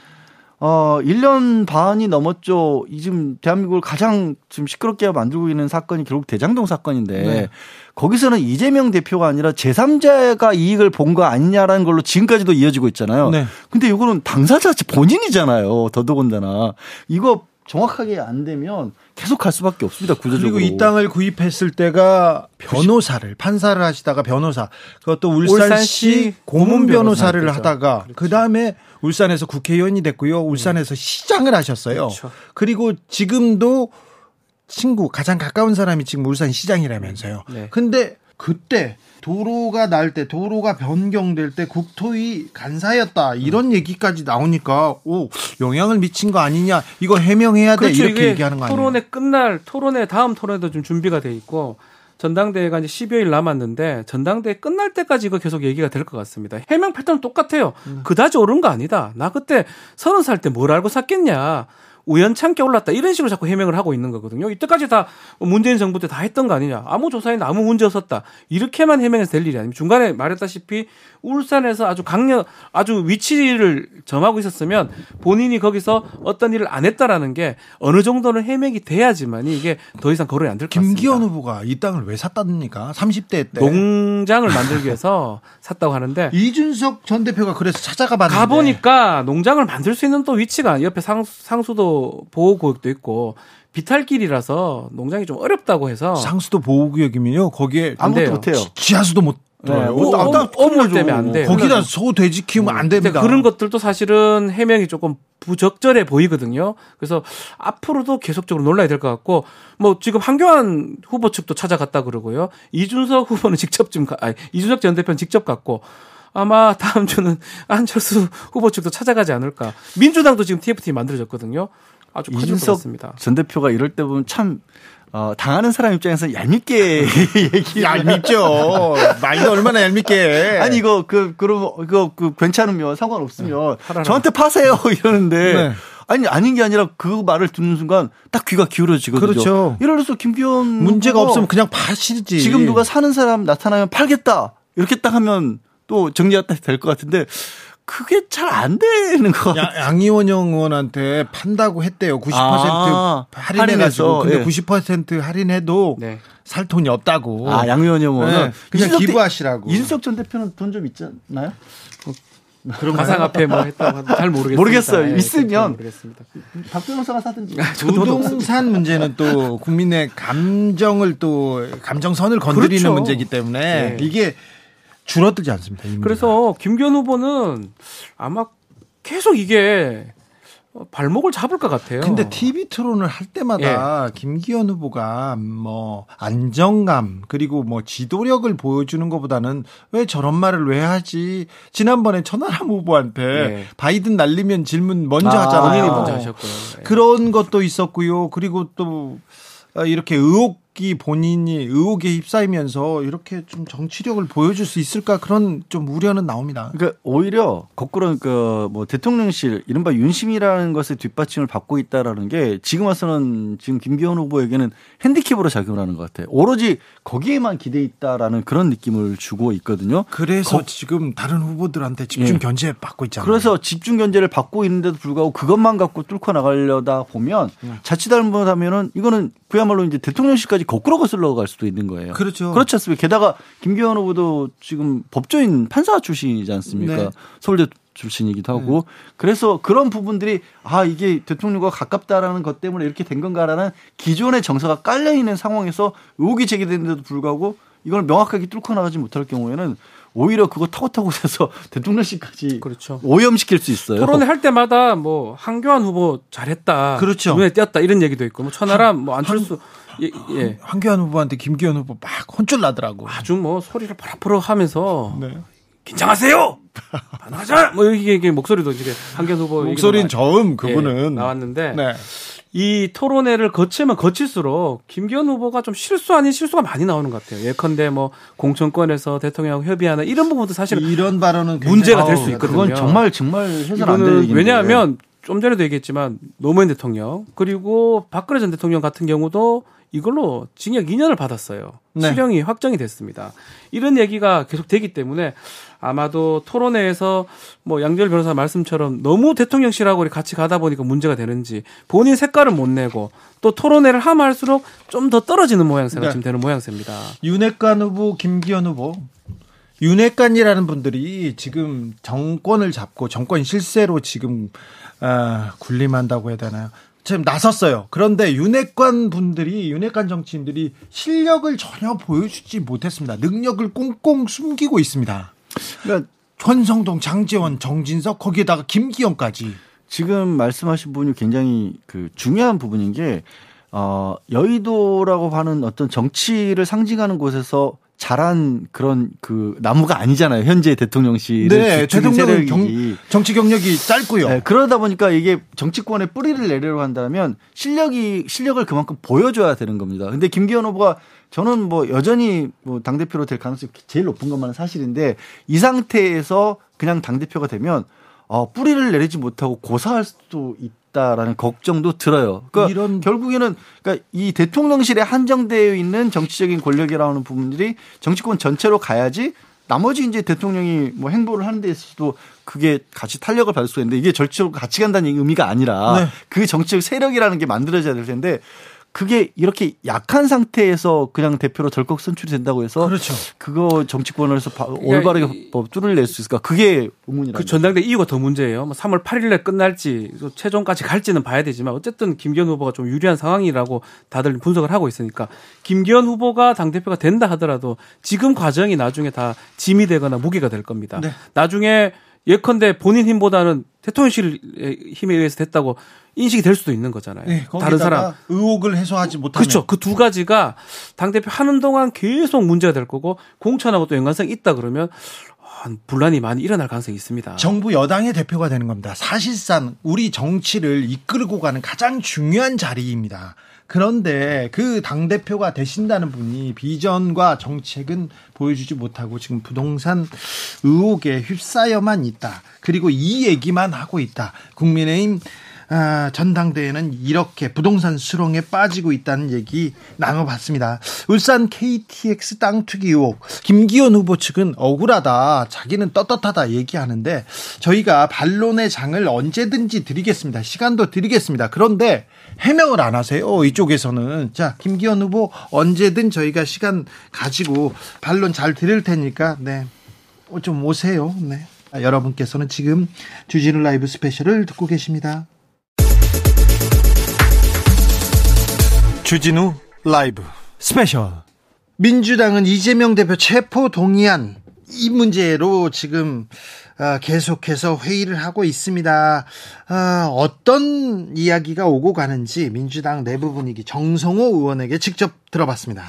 어 1년 반이 넘었죠. 이 지금 대한민국을 가장 지금 시끄럽게 만들고 있는 사건이 결국 대장동 사건인데 네. 거기서는 이재명 대표가 아니라 제3자가 이익을 본 거 아니냐라는 걸로 지금까지도 이어지고 있잖아요. 네. 근데 이거는 당사자 본인이잖아요. 더더군다나 이거 정확하게 안 되면 계속 갈 수밖에 없습니다. 구조적으로. 그리고 이 땅을 구입했을 때가 변호사를 판사를 하시다가 변호사 그것도 울산시 고문 변호사를 변호사 하다가 그 다음에 울산에서 국회의원이 됐고요. 울산에서 시장을 하셨어요. 그렇죠. 그리고 지금도 친구 가장 가까운 사람이 지금 울산 시장이라면서요. 네. 근데 그때 도로가 날 때 도로가 변경될 때 국토위 간사였다 이런 얘기까지 나오니까 오 영향을 미친 거 아니냐 이거 해명해야 돼 그렇죠. 이렇게 얘기하는 거 아니에요? 토론회 끝날 토론회 다음 토론회도 좀 준비가 돼 있고 전당대회가 이제 10여일 남았는데 전당대회 끝날 때까지 이거 계속 얘기가 될 것 같습니다. 해명 패턴 똑같아요. 음. 그다지 오른 거 아니다. 나 그때 서른 살 때 뭘 알고 샀겠냐. 우연찮게 올랐다 이런 식으로 자꾸 해명을 하고 있는 거거든요. 이때까지 다 문재인 정부 때 다 했던 거 아니냐. 아무 조사에는 아무 문제 없었다. 이렇게만 해명해서 될 일이 아닙니다. 중간에 말했다시피 울산에서 아주 강력 아주 위치를 점하고 있었으면 본인이 거기서 어떤 일을 안 했다라는 게 어느 정도는 해명이 돼야지만이 이게 더 이상 거론이 안 될 것 같습니다. 김기현 후보가 이 땅을 왜 샀답니까? 30대 때. 농장을 만들기 위해서 샀다고 하는데 이준석 전 대표가 그래서 찾아가 봤는데 가 보니까 농장을 만들 수 있는 또 위치가 옆에 상, 상수도 보호구역도 있고 비탈길이라서 농장이 좀 어렵다고 해서 상수도 보호구역이면요. 거기에 안 아무것도. 못해요. 지- 지하수도 못 들어요. 뭐, 어, 나- 어, 어물 때문에 안 돼. 거기다 소 돼지 키우면 안 됩니다. 그런 것들도 사실은 해명이 조금 부적절해 보이거든요. 그래서 앞으로도 계속적으로 놀라야 될것 같고, 뭐 지금 한교안 후보 측도 찾아갔다 그러고요. 이준석 후보는 직접 좀, 가, 아니, 이준석 전 대표는 직접 갔고, 아마 다음 주는 안철수 후보 측도 찾아가지 않을까. 민주당도 지금 TFT 만들어졌거든요. 아주 이준석. 전 대표가 이럴 때 보면 참 어, 당하는 사람 입장에서 얄밉게 얘기. 얄밉죠. 말도 얼마나 얄밉게. 해. 아니 이거 그 그럼 이거 그 괜찮으면 상관없으면 팔아라. 저한테 파세요 이러는데 네. 아니 아닌 게 아니라 그 말을 듣는 순간 딱 귀가 기울어지거든요. 그렇죠. 들어서 김기현 문제가 없으면 그냥 파시지. 지금 누가 사는 사람 나타나면 팔겠다 이렇게 딱 하면 또 정리가 딱될것 같은데 그게 잘 안 되는 것 같아요. 야- 양이원영 의원한테 판다고 했대요. 90% 아, 할인해가지고. 할인해서, 근데 예. 90% 할인해도 네. 살 돈이 없다고. 아 양의원 의원은 네, 그냥 이준석 대- 기부하시라고. 이준석 전 대표는 돈 좀 있잖아요. 가상화폐 뭐 했다고 잘 모르겠습니다. 모르겠어요. 예, 있으면. 잘 모르겠습니다. 박 변호사가 사든지. 부동산 문제는 또 국민의 감정을 또 감정선을 건드리는 그렇죠. 문제이기 때문에 네. 이게 줄어들지 않습니다. 그래서 김기현 후보는 아마 계속 이게 발목을 잡을 것 같아요. 근데 TV 토론을 할 때마다 김기현 후보가 뭐 안정감 그리고 뭐 지도력을 보여주는 것보다는 왜 저런 말을 왜 하지? 지난번에 천하람 후보한테 네. 바이든 날리면 질문 먼저 아, 하잖아요. 먼저 하셨고요. 예. 그런 것도 있었고요. 그리고 또 아, 이렇게 의혹 이 본인이 의혹에 휩싸이면서 이렇게 좀 정치력을 보여줄 수 있을까 그런 좀 우려는 나옵니다. 그러니까 오히려 거꾸로 그뭐 대통령실 이른바 윤심이라는 것의 뒷받침을 받고 있다라는 게 지금 와서는 지금 김기현 후보에게는 핸디캡으로 작용을 하는 것 같아요. 오로지 거기에만 기대 있다라는 그런 느낌을 주고 있거든요. 그래서 지금 다른 후보들한테 집중 예. 견제 받고 있잖아요. 그래서 집중 견제를 받고 있는데도 불구하고 그것만 갖고 뚫고 나가려다 보면 자칫 잘못하면은 이거는 그야말로 이제 대통령실까지 거꾸로 거슬러 갈 수도 있는 거예요. 그렇죠. 그렇지 않습니까? 게다가 김기현 후보도 지금 법조인 판사 출신이지 않습니까? 네. 서울대 출신이기도 하고 그래서 그런 부분들이 아 이게 대통령과 가깝다라는 것 때문에 이렇게 된 건가라는 기존의 정서가 깔려 있는 상황에서 의혹이 제기되는데도 불구하고 이걸 명확하게 뚫고 나가지 못할 경우에는 오히려 그거 타고 타고 해서 대통령실까지 그렇죠. 오염시킬 수 있어요. 토론회 할 때마다 뭐 한교안 후보 잘했다. 그렇죠. 눈에 띄었다 이런 얘기도 있고 뭐 천하람 뭐 안철수 예, 예. 황교안 후보한테 김기현 후보 막 혼쭐 나더라고. 아주 뭐 소리를 파라파라 하면서 네. 긴장하세요. 반하자. 뭐 이게, 이게 목소리도 이제 한교안 후보 목소리는 저음 나- 그분은 예, 나왔는데 네. 이 토론회를 거치면 거칠수록 김기현 후보가 좀 실수 아닌 실수가 많이 나오는 것 같아요. 예컨대 뭐 공천권에서 대통령하고 협의하는 이런 부분도 사실 이런 발언은 문제가 될 수 있거든요. 그건 정말 정말 해서는 안될 이거는 얘기인데. 왜냐하면 좀 전에도 얘기했지만 노무현 대통령 그리고 박근혜 전 대통령 같은 경우도 이걸로 징역 2년을 받았어요. 네. 실형이 확정이 됐습니다. 이런 얘기가 계속 되기 때문에 아마도 토론회에서 뭐 양절 변호사 말씀처럼 너무 대통령실하고 같이 가다 보니까 문제가 되는지 본인 색깔을 못 내고 또 토론회를 하면 할수록 좀 더 떨어지는 모양새가 네. 지금 되는 모양새입니다. 윤핵관 후보, 김기현 후보. 윤핵관이라는 분들이 지금 정권을 잡고 정권 실세로 지금 아, 군림한다고 해야 되나요? 지금 나섰어요. 그런데 윤핵관 분들이 윤핵관 정치인들이 실력을 전혀 보여주지 못했습니다. 능력을 꽁꽁 숨기고 있습니다. 그러니까 권성동, 장재원, 정진석 거기에다가 김기현까지. 지금 말씀하신 부분이 굉장히 그 중요한 부분인 게 어, 여의도라고 하는 어떤 정치를 상징하는 곳에서 자란 그런 그 나무가 아니잖아요. 현재 대통령실의 네, 대통령. 경, 정치 경력이 짧고요. 네, 그러다 보니까 이게 정치권에 뿌리를 내려고 한다면 실력이 실력을 그만큼 보여줘야 되는 겁니다. 근데 김기현 후보가 저는 뭐 여전히 뭐당 대표로 될 가능성이 제일 높은 것만은 사실인데 이 상태에서 그냥 당 대표가 되면 어, 뿌리를 내리지 못하고 고사할 수도 있다라는 걱정도 들어요. 그러니까 이런- 결국에는 그러니까 이 대통령실에 한정되어 있는 정치적인 권력이라는 부분들이 정치권 전체로 가야지 나머지 이제 대통령이 뭐 행보를 하는 데 있어서도 그게 같이 탄력을 받을 수가 있는데 이게 절대적으로 같이 간다는 의미가 아니라 네. 그 정치적 세력이라는 게 만들어져야 될 텐데 그게 이렇게 약한 상태에서 그냥 대표로 덜컥 선출이 된다고 해서 그렇죠. 그거 정치권에서 바- 올바르게 뭐 뚫을 낼 수 있을까? 그게 의문이라. 그 전당대 이유가 더 문제예요. 뭐 3월 8일에 끝날지 또 최종까지 갈지는 봐야 되지만 어쨌든 김기현 후보가 좀 유리한 상황이라고 다들 분석을 하고 있으니까 김기현 후보가 당 대표가 된다 하더라도 지금 과정이 나중에 다 짐이 되거나 무기가 될 겁니다. 네. 나중에 예컨대 본인 힘보다는 대통령실 힘에 의해서 됐다고 인식이 될 수도 있는 거잖아요. 네, 다른 사람 의혹을 해소하지 못하면 그렇죠. 그 두 가지가 당 대표 하는 동안 계속 문제가 될 거고 공천하고 또 연관성이 있다 그러면 아, 분란이 많이 일어날 가능성이 있습니다. 정부 여당의 대표가 되는 겁니다. 사실상 우리 정치를 이끌고 가는 가장 중요한 자리입니다. 그런데 그 당 대표가 되신다는 분이 비전과 정책은 보여주지 못하고 지금 부동산 의혹에 휩싸여만 있다. 그리고 이 얘기만 하고 있다. 국민의힘 아, 전당대회는 이렇게 부동산 수렁에 빠지고 있다는 얘기 나눠봤습니다. 울산 KTX 땅 투기 의혹 김기현 후보 측은 억울하다 자기는 떳떳하다 얘기하는데 저희가 반론의 장을 언제든지 드리겠습니다. 시간도 드리겠습니다. 그런데 해명을 안 하세요. 이쪽에서는 자 김기현 후보 언제든 저희가 시간 가지고 반론 잘 드릴 테니까 네. 어, 좀 오세요. 네. 아, 여러분께서는 지금 주진우 라이브 스페셜을 듣고 계십니다. 주진우 라이브 스페셜. 민주당은 이재명 대표 체포 동의안 이 문제로 지금 아, 계속해서 회의를 하고 있습니다. 아, 어떤 이야기가 오고 가는지 민주당 내부 분위기 정성호 의원에게 직접 들어봤습니다.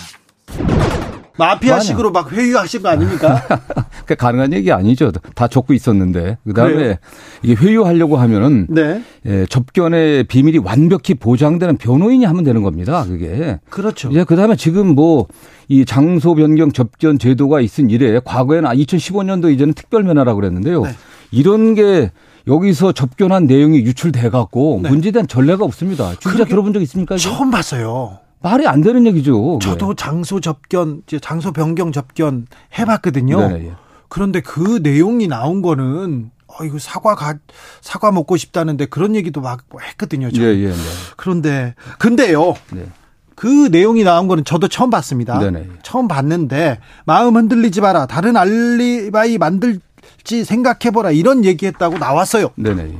마피아식으로 막 회유하신 거 아닙니까? 그 가능한 얘기 아니죠. 다 적고 있었는데. 그래요? 그다음에 이게 회유하려고 하면은 네. 예, 접견의 비밀이 완벽히 보장되는 변호인이 하면 되는 겁니다. 그게. 그렇죠. 예, 그다음에 지금 뭐 이 장소 변경 접견 제도가 있은 이래 과거에는 2015년도 이제는 특별 면허라고 그랬는데요. 네. 이런 게 여기서 접견한 내용이 유출돼 갖고 네. 문제된 전례가 없습니다. 그러게 들어본 적 있습니까? 이거? 처음 봤어요. 말이 안 되는 얘기죠. 저도 장소 접견, 장소 변경 접견 해봤거든요. 네네, 예. 그런데 그 내용이 나온 거는 어 이거 사과 가 사과 먹고 싶다는데 그런 얘기도 막 했거든요. 저. 예, 예, 네. 그런데 근데요. 네. 그 내용이 나온 거는 저도 처음 봤습니다. 네네. 처음 봤는데 마음 흔들리지 마라. 다른 알리바이 만들지 생각해보라. 이런 얘기했다고 나왔어요. 네네. 예.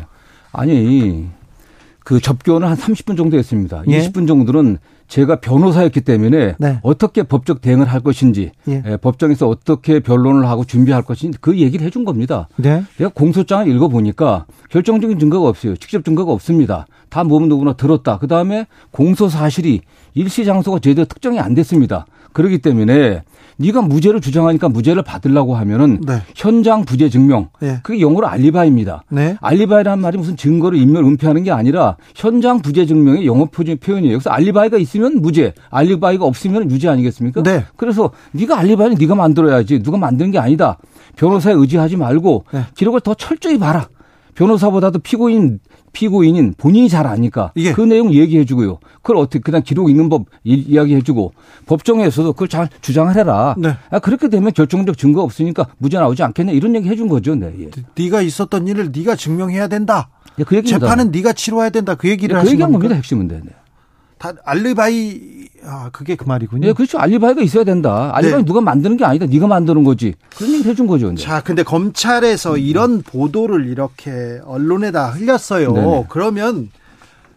아니, 그 접견은 한 30분 정도 했습니다. 예. 20분 정도는 제가 변호사였기 때문에 네. 어떻게 법적 대응을 할 것인지, 예. 예, 법정에서 어떻게 변론을 하고 준비할 것인지 그 얘기를 해준 겁니다. 네. 제가 공소장을 읽어보니까 결정적인 증거가 없어요. 직접 증거가 없습니다. 다 모범 누구나 들었다. 그 다음에 공소 사실이 일시 장소가 제대로 특정이 안 됐습니다. 그렇기 때문에 네가 무죄를 주장하니까 무죄를 받으려고 하면은 네. 현장 부재 증명 네. 그게 영어로 알리바이입니다. 네. 알리바이라는 말이 무슨 증거를 인멸 은폐하는 게 아니라 현장 부재 증명의 영어 표현이에요. 그래서 알리바이가 있으면 무죄, 알리바이가 없으면 유죄 아니겠습니까? 네. 그래서 네가 알리바이는 네가 만들어야지 누가 만드는 게 아니다. 변호사에 의지하지 말고 네. 기록을 더 철저히 봐라. 변호사보다도 피고인 피고인인 본인이 잘 아니까 예. 그 내용 얘기해 주고요. 그걸 어떻게 그냥 기록 읽는 법 이- 이야기해 주고 법정에서도 그걸 잘 주장을 해라. 네. 아, 그렇게 되면 결정적 증거 없으니까 무죄 나오지 않겠냐 이런 얘기 해준 거죠. 네. 예. 네가 있었던 일을 네가 증명해야 된다. 예, 그 얘기입니다. 재판은 네가 치러야 된다. 그 얘기를 그 하신 얘기한? 겁니다. 핵심은 네. 네. 다 알리바이 아 그게 그 말이군요. 예, 그렇죠. 알리바이가 있어야 된다. 알리바이 네. 누가 만드는 게 아니다. 네가 만드는 거지. 그런 얘기 해준 거죠. 네. 자, 근데 검찰에서 이런 보도를 이렇게 언론에다 흘렸어요. 네네. 그러면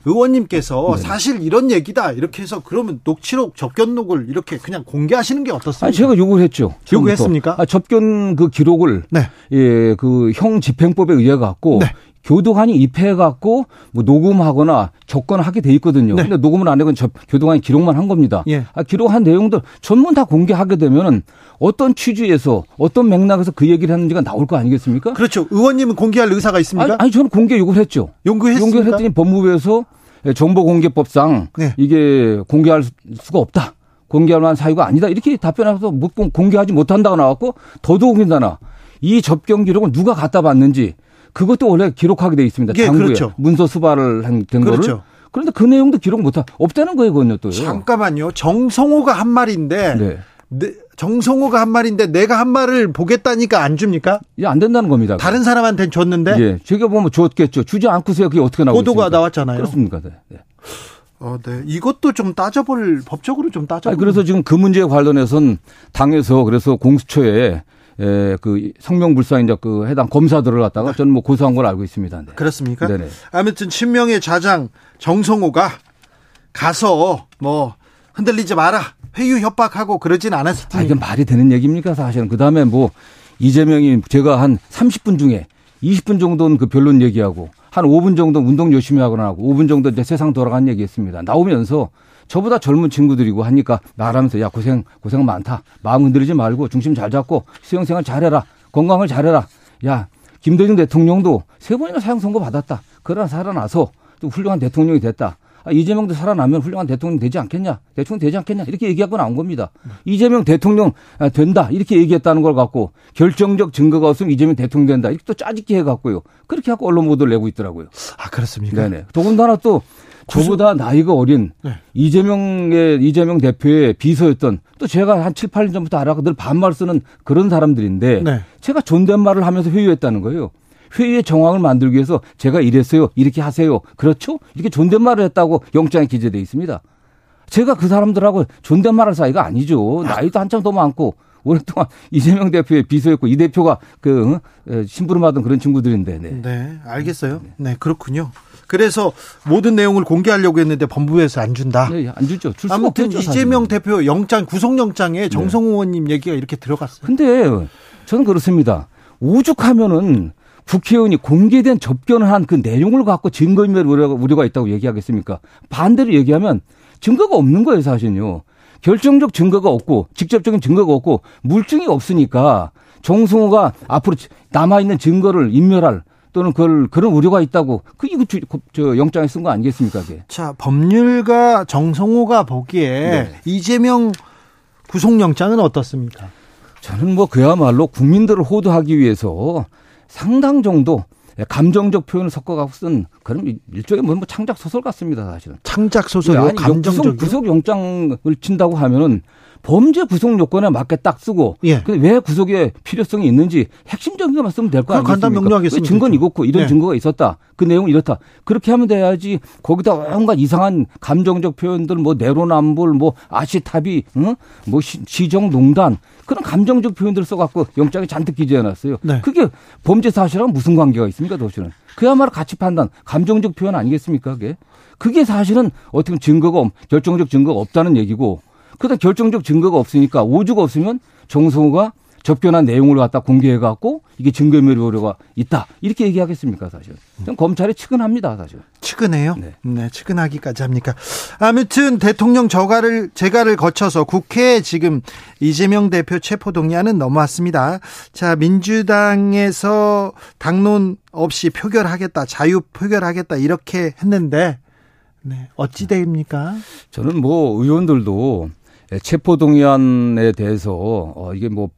의원님께서 사실 이런 얘기다 이렇게 해서 그러면 녹취록 접견록을 이렇게 그냥 공개하시는 게 어떻습니까? 아니, 제가 요구를 했죠. 요구했습니까? 아, 접견 그 기록을 네. 예, 그 형 집행법에 의해 갖고 네. 교도관이 입회해 갖고 뭐 녹음하거나 접근하게 돼 있거든요. 네. 근데 녹음을 안 하고 접 교도관이 기록만 한 겁니다. 예. 아, 기록한 내용들 전문 다 공개하게 되면은 어떤 취지에서 어떤 맥락에서 그 얘기를 했는지가 나올 거 아니겠습니까? 그렇죠. 의원님은 공개할 의사가 있습니까? 아니, 아니 저는 공개 요구를 했죠. 연구했습니까? 연구를 했더니 법무부에서 정보공개법상 네. 이게 공개할 수가 없다. 공개할 만한 사유가 아니다. 이렇게 답변해서 못 공- 공개하지 못한다고 나왔고 더더욱이나 이 접견 기록을 누가 갖다 봤는지 그것도 원래 기록하게 돼 있습니다. 예, 장부에 그렇죠. 문서 수발을 한된 그렇죠. 그런데 그 내용도 기록 못하 없다는 거예요, 그건요 또요. 잠깐만요. 정성호가 한 말인데 네. 네, 정성호가 한 말인데 내가 한 말을 보겠다니까 안 줍니까? 이게 안 된다는 겁니다. 다른 사람한테는 줬는데 예, 제가 보면 줬겠죠. 주지 않고서야 그게 어떻게 나오고 보도가 있습니까? 나왔잖아요. 그렇습니까? 네. 네. 어, 네. 이것도 좀 따져볼 법적으로 좀 따져. 아니, 그래서 지금 그 문제에 관련해서는 당에서 그래서 공수처에 에, 그 성명불상 이제 그 해당 검사들을 갖다가 저는 뭐 고소한 걸 알고 있습니다. 네. 그렇습니까? 네네. 아무튼 친명의 좌장 정성호가 가서 뭐 흔들리지 마라 회유 협박하고 그러진 않았을 아, 이게 테니까. 말이 되는 얘기입니까 사실은. 그 다음에 뭐 이재명이 제가 한 30분 중에 20분 정도는 그 변론 얘기하고 한 5분 정도 운동 열심히 하거나 하고 5분 정도 이제 세상 돌아간 얘기했습니다. 나오면서 저보다 젊은 친구들이고 하니까 말하면서 야 고생 고생 많다. 마음 흔들리지 말고 중심 잘 잡고 수영생활 잘해라. 건강을 잘해라. 야 김대중 대통령도 세 번이나 사형 선고 받았다. 그러나 살아나서 또 훌륭한 대통령이 됐다. 아, 이재명도 살아나면 훌륭한 대통령 되지 않겠냐? 대통령 되지 않겠냐? 이렇게 얘기하고 나온 겁니다. 이재명 대통령 아, 된다. 이렇게 얘기했다는 걸 갖고 결정적 증거가 없으면 이재명 대통령 된다. 이렇게 또 짜집기 해갖고요. 그렇게 하고 언론 보도를 내고 있더라고요. 아 그렇습니까? 네네. 더군다나 또 저보다 나이가 어린 네. 이재명의 이재명 대표의 비서였던 또 제가 한 7, 8년 전부터 알아가 늘 반말 쓰는 그런 사람들인데 네. 제가 존댓말을 하면서 회유했다는 거예요. 회의의 정황을 만들기 위해서 제가 이랬어요. 이렇게 하세요. 그렇죠? 이렇게 존댓말을 했다고 영장에 기재돼 있습니다. 제가 그 사람들하고 존댓말할 사이가 아니죠. 나이도 한참 더 많고 오랫동안 이재명 대표의 비서였고 이 대표가 그 어, 심부름하던 그런 친구들인데. 네. 네, 알겠어요. 네, 그렇군요. 그래서 모든 내용을 공개하려고 했는데 법무부에서 안 준다. 네, 안 주죠. 줄 아무튼 없겠죠, 이재명. 대표 영장 구속영장에 정성호 의원님 얘기가 이렇게 들어갔어요. 근데 저는 그렇습니다. 오죽하면은 국회의원이 공개된 접견을 한 그 내용을 갖고 증거인멸 우려가, 우려가 있다고 얘기하겠습니까? 반대로 얘기하면 증거가 없는 거예요, 사실은요. 결정적 증거가 없고 직접적인 증거가 없고 물증이 없으니까 정승호가 앞으로 남아있는 증거를 인멸할 또는 그걸 그런 우려가 있다고 그 이거 주- 저 영장에 쓴 거 아니겠습니까, 그게? 자, 법률가 정성호가 보기에 네. 이재명 구속영장은 어떻습니까? 저는 뭐 그야말로 국민들을 호도하기 위해서 상당 정도 감정적 표현을 섞어가고 쓴 그런 일종의 뭐 창작 소설 같습니다, 사실은. 창작 소설이요, 아니, 감정적. 구속 영장을 친다고 하면은 범죄 구속 요건에 맞게 딱 쓰고 예. 근데 왜 구속의 필요성이 있는지 핵심적인 것만 쓰면 될거 그걸 간단 아니겠습니까? 명료하게 왜 쓰면 증거는 되죠. 이렇고 이런 예. 증거가 있었다. 그 내용은 이렇다. 그렇게 하면 돼야지 거기다 온갖 이상한 감정적 표현들 뭐 내로남불 뭐 아시타비 응? 뭐 시, 시정농단 그런 감정적 표현들을 써갖고 영장에 잔뜩 기재해놨어요. 네. 그게 범죄 사실하고 무슨 관계가 있습니까, 도시는? 그야말로 가치 판단, 감정적 표현 아니겠습니까, 그게? 그게 사실은 어떻게 보면 증거가, 없- 결정적 증거가 없다는 얘기고, 그다음 결정적 증거가 없으니까 오주가 없으면 정성호가 접견한 내용을 갖다 공개해갖고 이게 증거인멸 우려가 있다. 이렇게 얘기하겠습니까, 사실? 은 검찰이 측은합니다, 사실. 측은해요? 네. 네. 측은하기까지 합니까? 아무튼 대통령 저가를 재가를 거쳐서 국회에 지금 이재명 대표 체포 동의안은 넘어왔습니다. 자, 민주당에서 당론 없이 표결하겠다, 자유 표결하겠다 이렇게 했는데 네, 어찌 됩니까? 저는 뭐 의원들도 체포 동의안에 대해서 어, 이게 뭐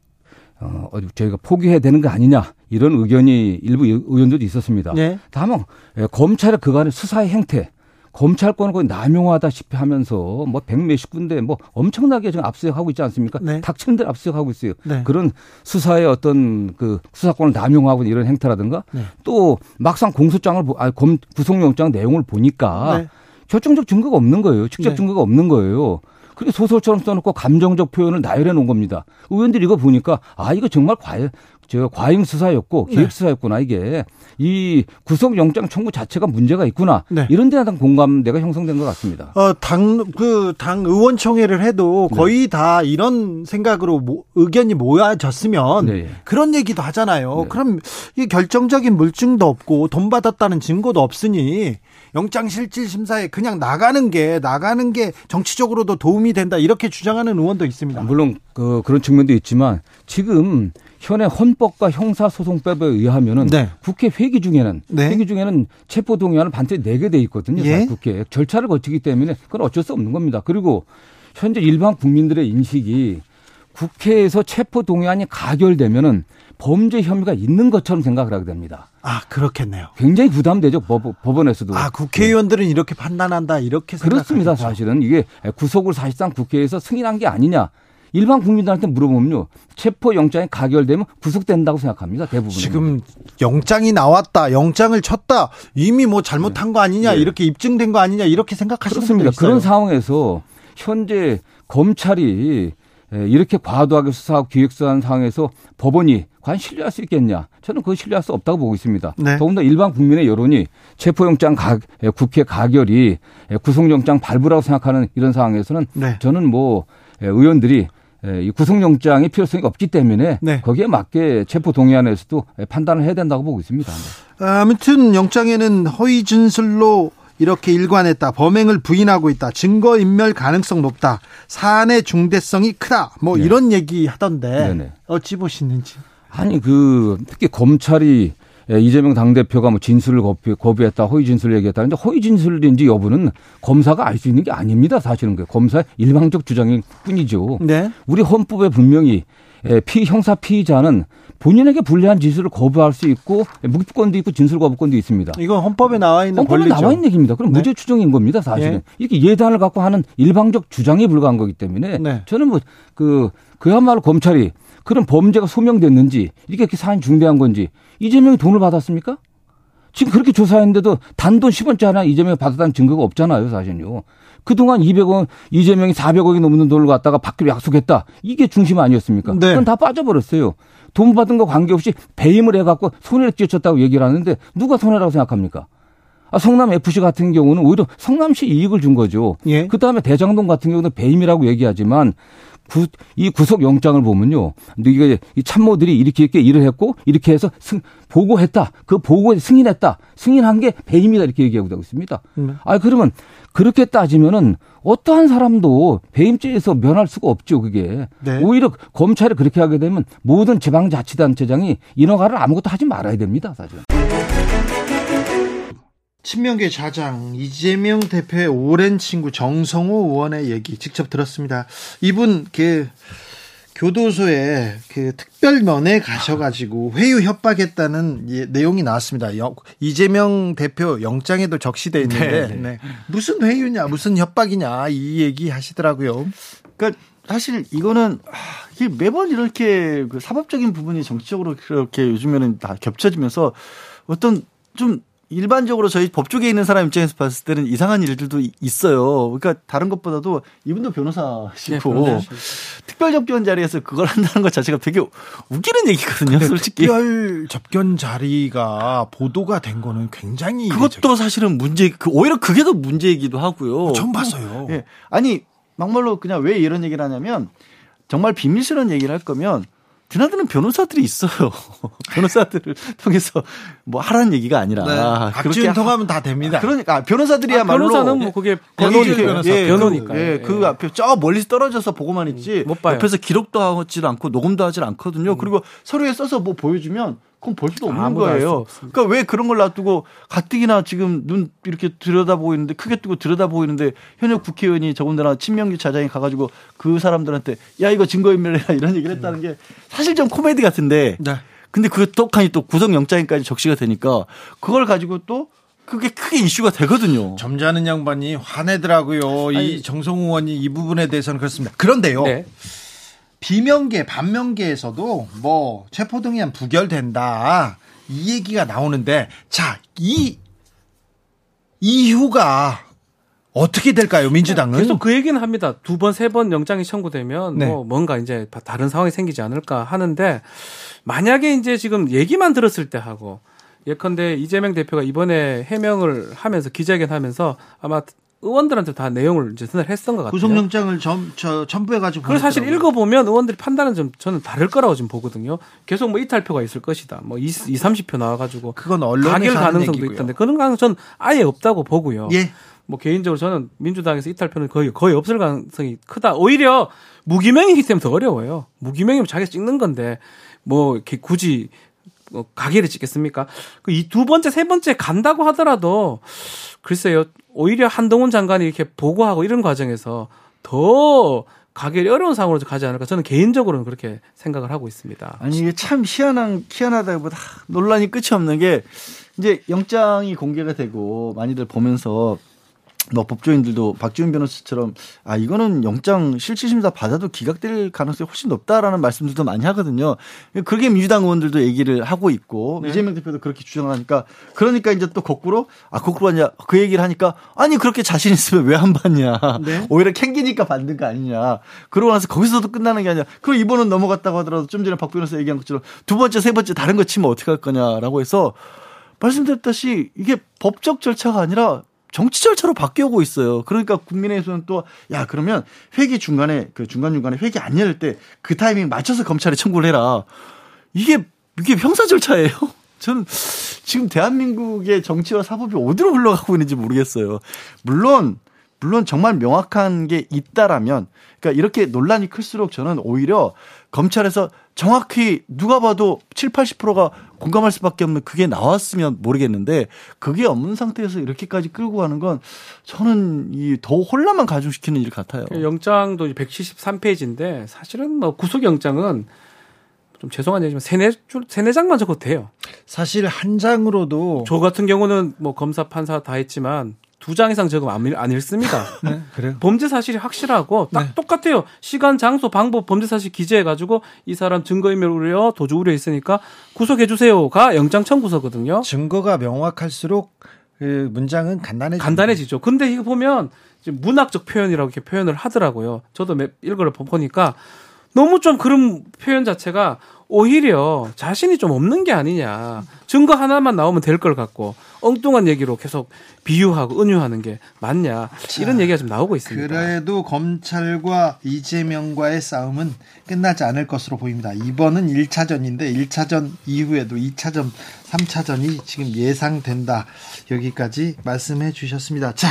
어, 어디 저희가 포기해야 되는 거 아니냐 이런 의견이 일부 의원들도 있었습니다. 네. 다만 예, 검찰의 그간의 수사의 행태, 검찰권을 거의 남용하다시피 하면서 뭐 백 몇십 군데 뭐 엄청나게 지금 압수수색하고 있지 않습니까? 네. 닥치는 대로 압수수색하고 있어요. 네. 그런 수사의 어떤 그 수사권을 남용하고 이런 행태라든가 네. 또 막상 공소장을 보- 아, 검 구속영장 내용을 보니까 네. 결정적 증거가 없는 거예요. 직접 네. 증거가 없는 거예요. 그렇게 소설처럼 써놓고 감정적 표현을 나열해 놓은 겁니다. 의원들이 이거 보니까 아 이거 정말 과잉 저 과잉 수사였고 네. 계획 수사였구나 이게 이 구속 영장 청구 자체가 문제가 있구나 네. 이런 데에 대한 공감대가 형성된 것 같습니다. 어, 당, 그, 당 의원총회를 해도 네. 거의 다 이런 생각으로 모- 의견이 모아졌으면 네. 그런 얘기도 하잖아요. 네. 그럼 이 결정적인 물증도 없고 돈 받았다는 증거도 없으니 영장실질심사에 그냥 나가는 게, 나가는 게 정치적으로도 도움이 된다. 이렇게 주장하는 의원도 있습니다. 물론 그 그런 측면도 있지만 지금 현행 헌법과 형사소송법에 의하면은 네. 국회 회기 중에는 네. 회기 중에는 체포 동의안을 반드시 내게 돼 있거든요. 예. 국회 절차를 거치기 때문에 그건 어쩔 수 없는 겁니다. 그리고 현재 일반 국민들의 인식이 국회에서 체포 동의안이 가결되면은 범죄 혐의가 있는 것처럼 생각을 하게 됩니다. 아, 그렇겠네요. 굉장히 부담되죠 법, 법원에서도. 아, 국회의원들은 이렇게 판단한다. 이렇게 그렇습니다. 생각하겠죠. 사실은 이게 구속을 사실상 국회에서 승인한 게 아니냐. 일반 국민들한테 물어보면요. 체포 영장이 가결되면 구속된다고 생각합니다. 대부분. 지금 영장이 나왔다, 영장을 쳤다, 이미 뭐 잘못한 거 아니냐, 네. 이렇게 입증된 거 아니냐, 이렇게 생각하시는 그렇습니다. 분들 있어요. 그런 상황에서 현재 검찰이 에, 이렇게 과도하게 수사하고 기획수사한 상황에서 법원이 과연 신뢰할 수 있겠냐? 저는 그거 신뢰할 수 없다고 보고 있습니다. 네. 더군다나 일반 국민의 여론이 체포영장 가, 에, 국회 가결이 에, 구속영장 발부라고 생각하는 이런 상황에서는 네. 저는 뭐 에, 의원들이 에, 이 구속영장의 필요성이 없기 때문에 네. 거기에 맞게 체포 동의안에서도 에, 판단을 해야 된다고 보고 있습니다. 네. 아무튼 영장에는 허위 진술로 이렇게 일관했다. 범행을 부인하고 있다. 증거 인멸 가능성 높다. 사안의 중대성이 크다. 뭐 네. 이런 얘기 하던데 네네. 어찌 보시는지. 아니 그 특히 검찰이 예, 이재명 당대표가 뭐 진술을 거부, 거부 했다, 허위 진술을 얘기했다는데 허위 진술인지 여부는 검사가 알 수 있는 게 아닙니다. 사실은 그 검사의 일방적 주장일 뿐이죠. 네. 우리 헌법에 분명히 예, 피 형사 피의자는 본인에게 불리한 진술을 거부할 수 있고 예, 묵비권도 있고 진술 거부권도 있습니다. 이건 헌법에 나와 있는 헌법에 권리죠. 나와 있는 얘기입니다. 그럼 네. 무죄 추정인 겁니다, 사실은. 예. 이렇게 예단을 갖고 하는 일방적 주장에 불과한 거기 때문에 네. 저는 뭐 그 그야말로 검찰이 그런 범죄가 소명됐는지 이게 이렇게 사안이 중대한 건지 이재명이 돈을 받았습니까? 지금 그렇게 조사했는데도 단돈 10원짜리 하나 이재명이 받았다는 증거가 없잖아요, 사실은요. 그동안 200원, 이재명이 400억이 넘는 돈을 갖다가 받기로 약속했다. 이게 중심 아니었습니까? 네. 그건 다 빠져버렸어요. 돈 받은 거 관계없이 배임을 해갖고 손해를 끼쳤다고 얘기를 하는데 누가 손해라고 생각합니까? 아, 성남 FC 같은 경우는 오히려 성남시 이익을 준 거죠. 예. 그 다음에 대장동 같은 경우는 배임이라고 얘기하지만 구, 이 구속 영장을 보면요. 이게 이 참모들이 이렇게 이렇게 일을 했고 이렇게 해서 승, 보고했다. 그 보고에 승인했다. 승인한 게 배임이다 이렇게 얘기하고 있습니다. 네. 아 그러면 그렇게 따지면은 어떠한 사람도 배임죄에서 면할 수가 없죠. 그게 네. 오히려 검찰이 그렇게 하게 되면 모든 지방자치단체장이 인허가를 아무것도 하지 말아야 됩니다. 사실은. 친명계 좌장 이재명 대표의 오랜 친구 정성호 의원의 얘기 직접 들었습니다. 이분 그 교도소에 그 특별 면회 가셔가지고 회유 협박했다는 예, 내용이 나왔습니다. 영- 이재명 대표 영장에도 적시돼 있는데 네, 네. 무슨 회유냐, 무슨 협박이냐 이 얘기 하시더라고요. 그러니까 사실 이거는 매번 이렇게 그 사법적인 부분이 정치적으로 그렇게 요즘에는 다 겹쳐지면서 어떤 좀 일반적으로 저희 법조계에 있는 사람 입장에서 봤을 때는 이상한 일들도 이- 있어요. 그러니까 다른 것보다도 이분도 네, 변호사시고 특별 접견 자리에서 그걸 한다는 것 자체가 되게 웃기는 얘기거든요, 솔직히. 특별 접견 자리가 보도가 된 거는 굉장히 그것도 사실은 문제, 그 오히려 그게 더 문제이기도 하고요. 처음 봤어요. 예. 아니, 막말로 그냥 왜 이런 얘기를 하냐면 정말 비밀스러운 얘기를 할 거면 드나드는 변호사들이 있어요. 변호사들을 통해서 뭐 하라는 얘기가 아니라 네. 그렇게 박지훈 하- 통하면 다 됩니다. 그러니까 변호사들이야말로 변호사는 뭐 그게 거기 변호니, 그- 변호사. 예, 변호니까. 그, 예, 그 앞에 저 멀리서 떨어져서 보고만 있지 못 봐요. 옆에서 기록도 하지 않고 녹음도 하질 않거든요. 그리고 서류에 써서 뭐 보여주면 그건 볼 수도 없는 거예요. 그러니까 왜 그런 걸 놔두고 가뜩이나 지금 눈 이렇게 들여다보고 있는데 크게 뜨고 들여다보고 있는데 현역 국회의원이 더군다나 친명계 자장이 가가지고 그 사람들한테 야 이거 증거인멸해라 이런 얘기를 했다는 게 사실 좀 코미디 같은데 네. 근데 그게 떡하니 또 구속영장까지 적시가 되니까 그걸 가지고 또 그게 크게 이슈가 되거든요. 점잖은 양반이 화내더라고요. 이 정성호 의원이 이 부분에 대해서는 그렇습니다. 그런데요. 네. 비명계, 반명계에서도 뭐 체포동의안 부결된다 이 얘기가 나오는데 자이 이후가 어떻게 될까요, 민주당은? 계속 그 얘기는 합니다. 두 번, 세 번 영장이 청구되면 네. 뭐 뭔가 이제 다른 상황이 생기지 않을까 하는데 만약에 이제 지금 얘기만 들었을 때 하고 예컨대 이재명 대표가 이번에 해명을 하면서 기자회견 하면서 아마 의원들한테 다 내용을 이제 전달 했던 것 같아요. 구속영장을 점, 저, 첨부해가지고. 그걸 사실. 읽어보면 의원들이 판단은 좀 저는 다를 거라고 지금 보거든요. 계속 뭐 이탈표가 있을 것이다. 뭐 20, 30표 나와가지고 그건 언론에서 가결 가능성도 얘기고요. 있던데 그런 가능성 전 아예 없다고 보고요. 예. 뭐 개인적으로 저는 민주당에서 이탈표는 거의 거의 없을 가능성이 크다. 오히려 무기명이기 때문에 더 어려워요. 무기명이면 자기가 찍는 건데 뭐 이렇게 굳이 뭐 가게를 찍겠습니까? 그 이 두 번째 세 번째 간다고 하더라도 글쎄요 오히려 한동훈 장관이 이렇게 보고하고 이런 과정에서 더 가결이 어려운 상황으로 가지 않을까 저는 개인적으로는 그렇게 생각을 하고 있습니다. 아니 이게 참 희한한 희한하다기보다 논란이 끝이 없는 게 이제 영장이 공개가 되고 많이들 보면서 뭐 법조인들도 박지훈 변호사처럼 아 이거는 영장 실질심사 받아도 기각될 가능성이 훨씬 높다라는 말씀들도 많이 하거든요. 그게 민주당 의원들도 얘기를 하고 있고 네. 이재명 대표도 그렇게 주장하니까 그러니까 이제 또 거꾸로 아 거꾸로 하냐 그 얘기를 하니까 아니 그렇게 자신 있으면 왜 안 받냐 네. 오히려 캥기니까 받는 거 아니냐 그러고 나서 거기서도 끝나는 게 아니라 그럼 이번은 넘어갔다고 하더라도 좀 전에 박 변호사 얘기한 것처럼 두 번째 세 번째 다른 거 치면 어떻게 할 거냐라고 해서 말씀드렸다시 이게 법적 절차가 아니라 정치 절차로 바뀌어오고 있어요. 그러니까 국민의힘에서는 또 야 그러면 회기 중간에 그 중간 중간에 회기 안 열릴 때그 타이밍 맞춰서 검찰에 청구를 해라. 이게 이게 형사 절차예요. 저는 지금 대한민국의 정치와 사법이 어디로 흘러가고 있는지 모르겠어요. 물론 물론 정말 명확한 게 있다라면 그러니까 이렇게 논란이 클수록 저는 오히려 검찰에서 정확히 누가 봐도 7, 80%가 공감할 수밖에 없는 그게 나왔으면 모르겠는데 그게 없는 상태에서 이렇게까지 끌고 가는 건 저는 이 더 혼란만 가중시키는 일 같아요. 그 영장도 173페이지인데 사실은 뭐 구속영장은 좀 죄송한 얘기지만 세네 줄 세네 장만 적어도 돼요. 사실 한 장으로도 저 같은 경우는 뭐 검사 판사 다 했지만 두 장 이상 적으면 안, 읽습니다. 네, 그래요. 범죄 사실이 확실하고 딱 네. 똑같아요. 시간, 장소, 방법, 범죄 사실 기재해가지고 이 사람 증거인멸 우려, 도주 우려 있으니까 구속해 주세요가 영장 청구서거든요. 증거가 명확할수록 그 문장은 간단해지 간단해지죠. 근데 이거 보면 문학적 표현이라고 이렇게 표현을 하더라고요. 저도 몇 읽어를 보니까 너무 좀 그런 표현 자체가 오히려 자신이 좀 없는 게 아니냐. 증거 하나만 나오면 될 걸 같고 엉뚱한 얘기로 계속 비유하고 은유하는 게 맞냐. 이런 얘기가 좀 나오고 있습니다. 그래도 검찰과 이재명과의 싸움은 끝나지 않을 것으로 보입니다. 이번은 1차전인데 1차전 이후에도 2차전, 3차전이 지금 예상된다. 여기까지 말씀해 주셨습니다. 자,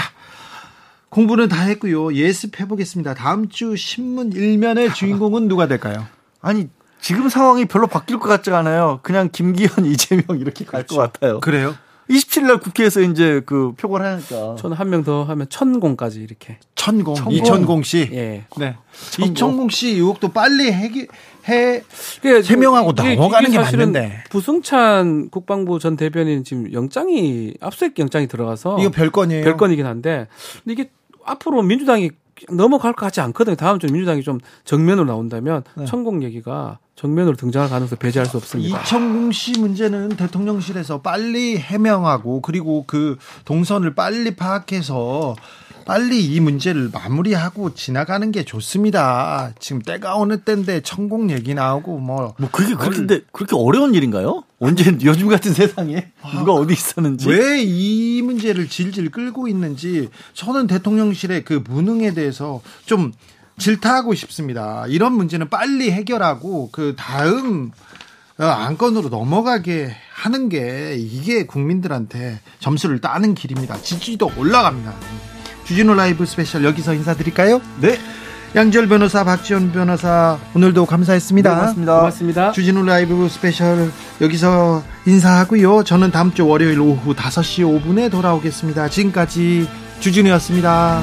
공부는 다 했고요. 예습해 보겠습니다. 다음 주 신문 일면의 주인공은 누가 될까요? 아니 지금 상황이 별로 바뀔 것 같지 않아요. 그냥 김기현, 이재명 이렇게 갈것 같아요. 그래요? 27일 날 국회에서 이제 그 표결 하니까. 저는 한 명 더 하면 천공까지 이렇게. 천공, 천공. 이천공 씨. 예. 네. 천공. 이천공 씨 의혹도 빨리 해기, 해 그게 해명하고 이게- 넘어가는 이게 게 맞는데. 부승찬 국방부 전 대변인 지금 영장이 압수수색 영장이 들어가서 이거 별건이에요. 별건이긴 한데 근데 이게 앞으로 민주당이 넘어갈 것 같지 않거든요. 다음 주 민주당이 좀 정면으로 나온다면 네. 천공 얘기가 정면으로 등장할 가능성 배제할 수 없습니다. 이천공 씨 문제는 대통령실에서 빨리 해명하고 그리고 그 동선을 빨리 파악해서 빨리 이 문제를 마무리하고 지나가는 게 좋습니다. 지금 때가 어느 때인데 천공 얘기 나오고 뭐 뭐 그게 그렇게 그렇게 어려운 일인가요? 언제 요즘 같은 세상에 누가 어디 있었는지. 왜 이 문제를 질질 끌고 있는지 저는 대통령실의 그 무능에 대해서 좀 질타하고 싶습니다. 이런 문제는 빨리 해결하고 그 다음 어, 안건으로 넘어가게 하는 게 이게 국민들한테 점수를 따는 길입니다. 지지도 올라갑니다. 주진우 라이브 스페셜 여기서 인사드릴까요? 네. 양지열 변호사, 박지훈 변호사 오늘도 감사했습니다. 네, 고맙습니다. 고맙습니다. 주진우 라이브 스페셜 여기서 인사하고요. 저는 다음 주 월요일 오후 5시 5분에 돌아오겠습니다. 지금까지 주진우였습니다.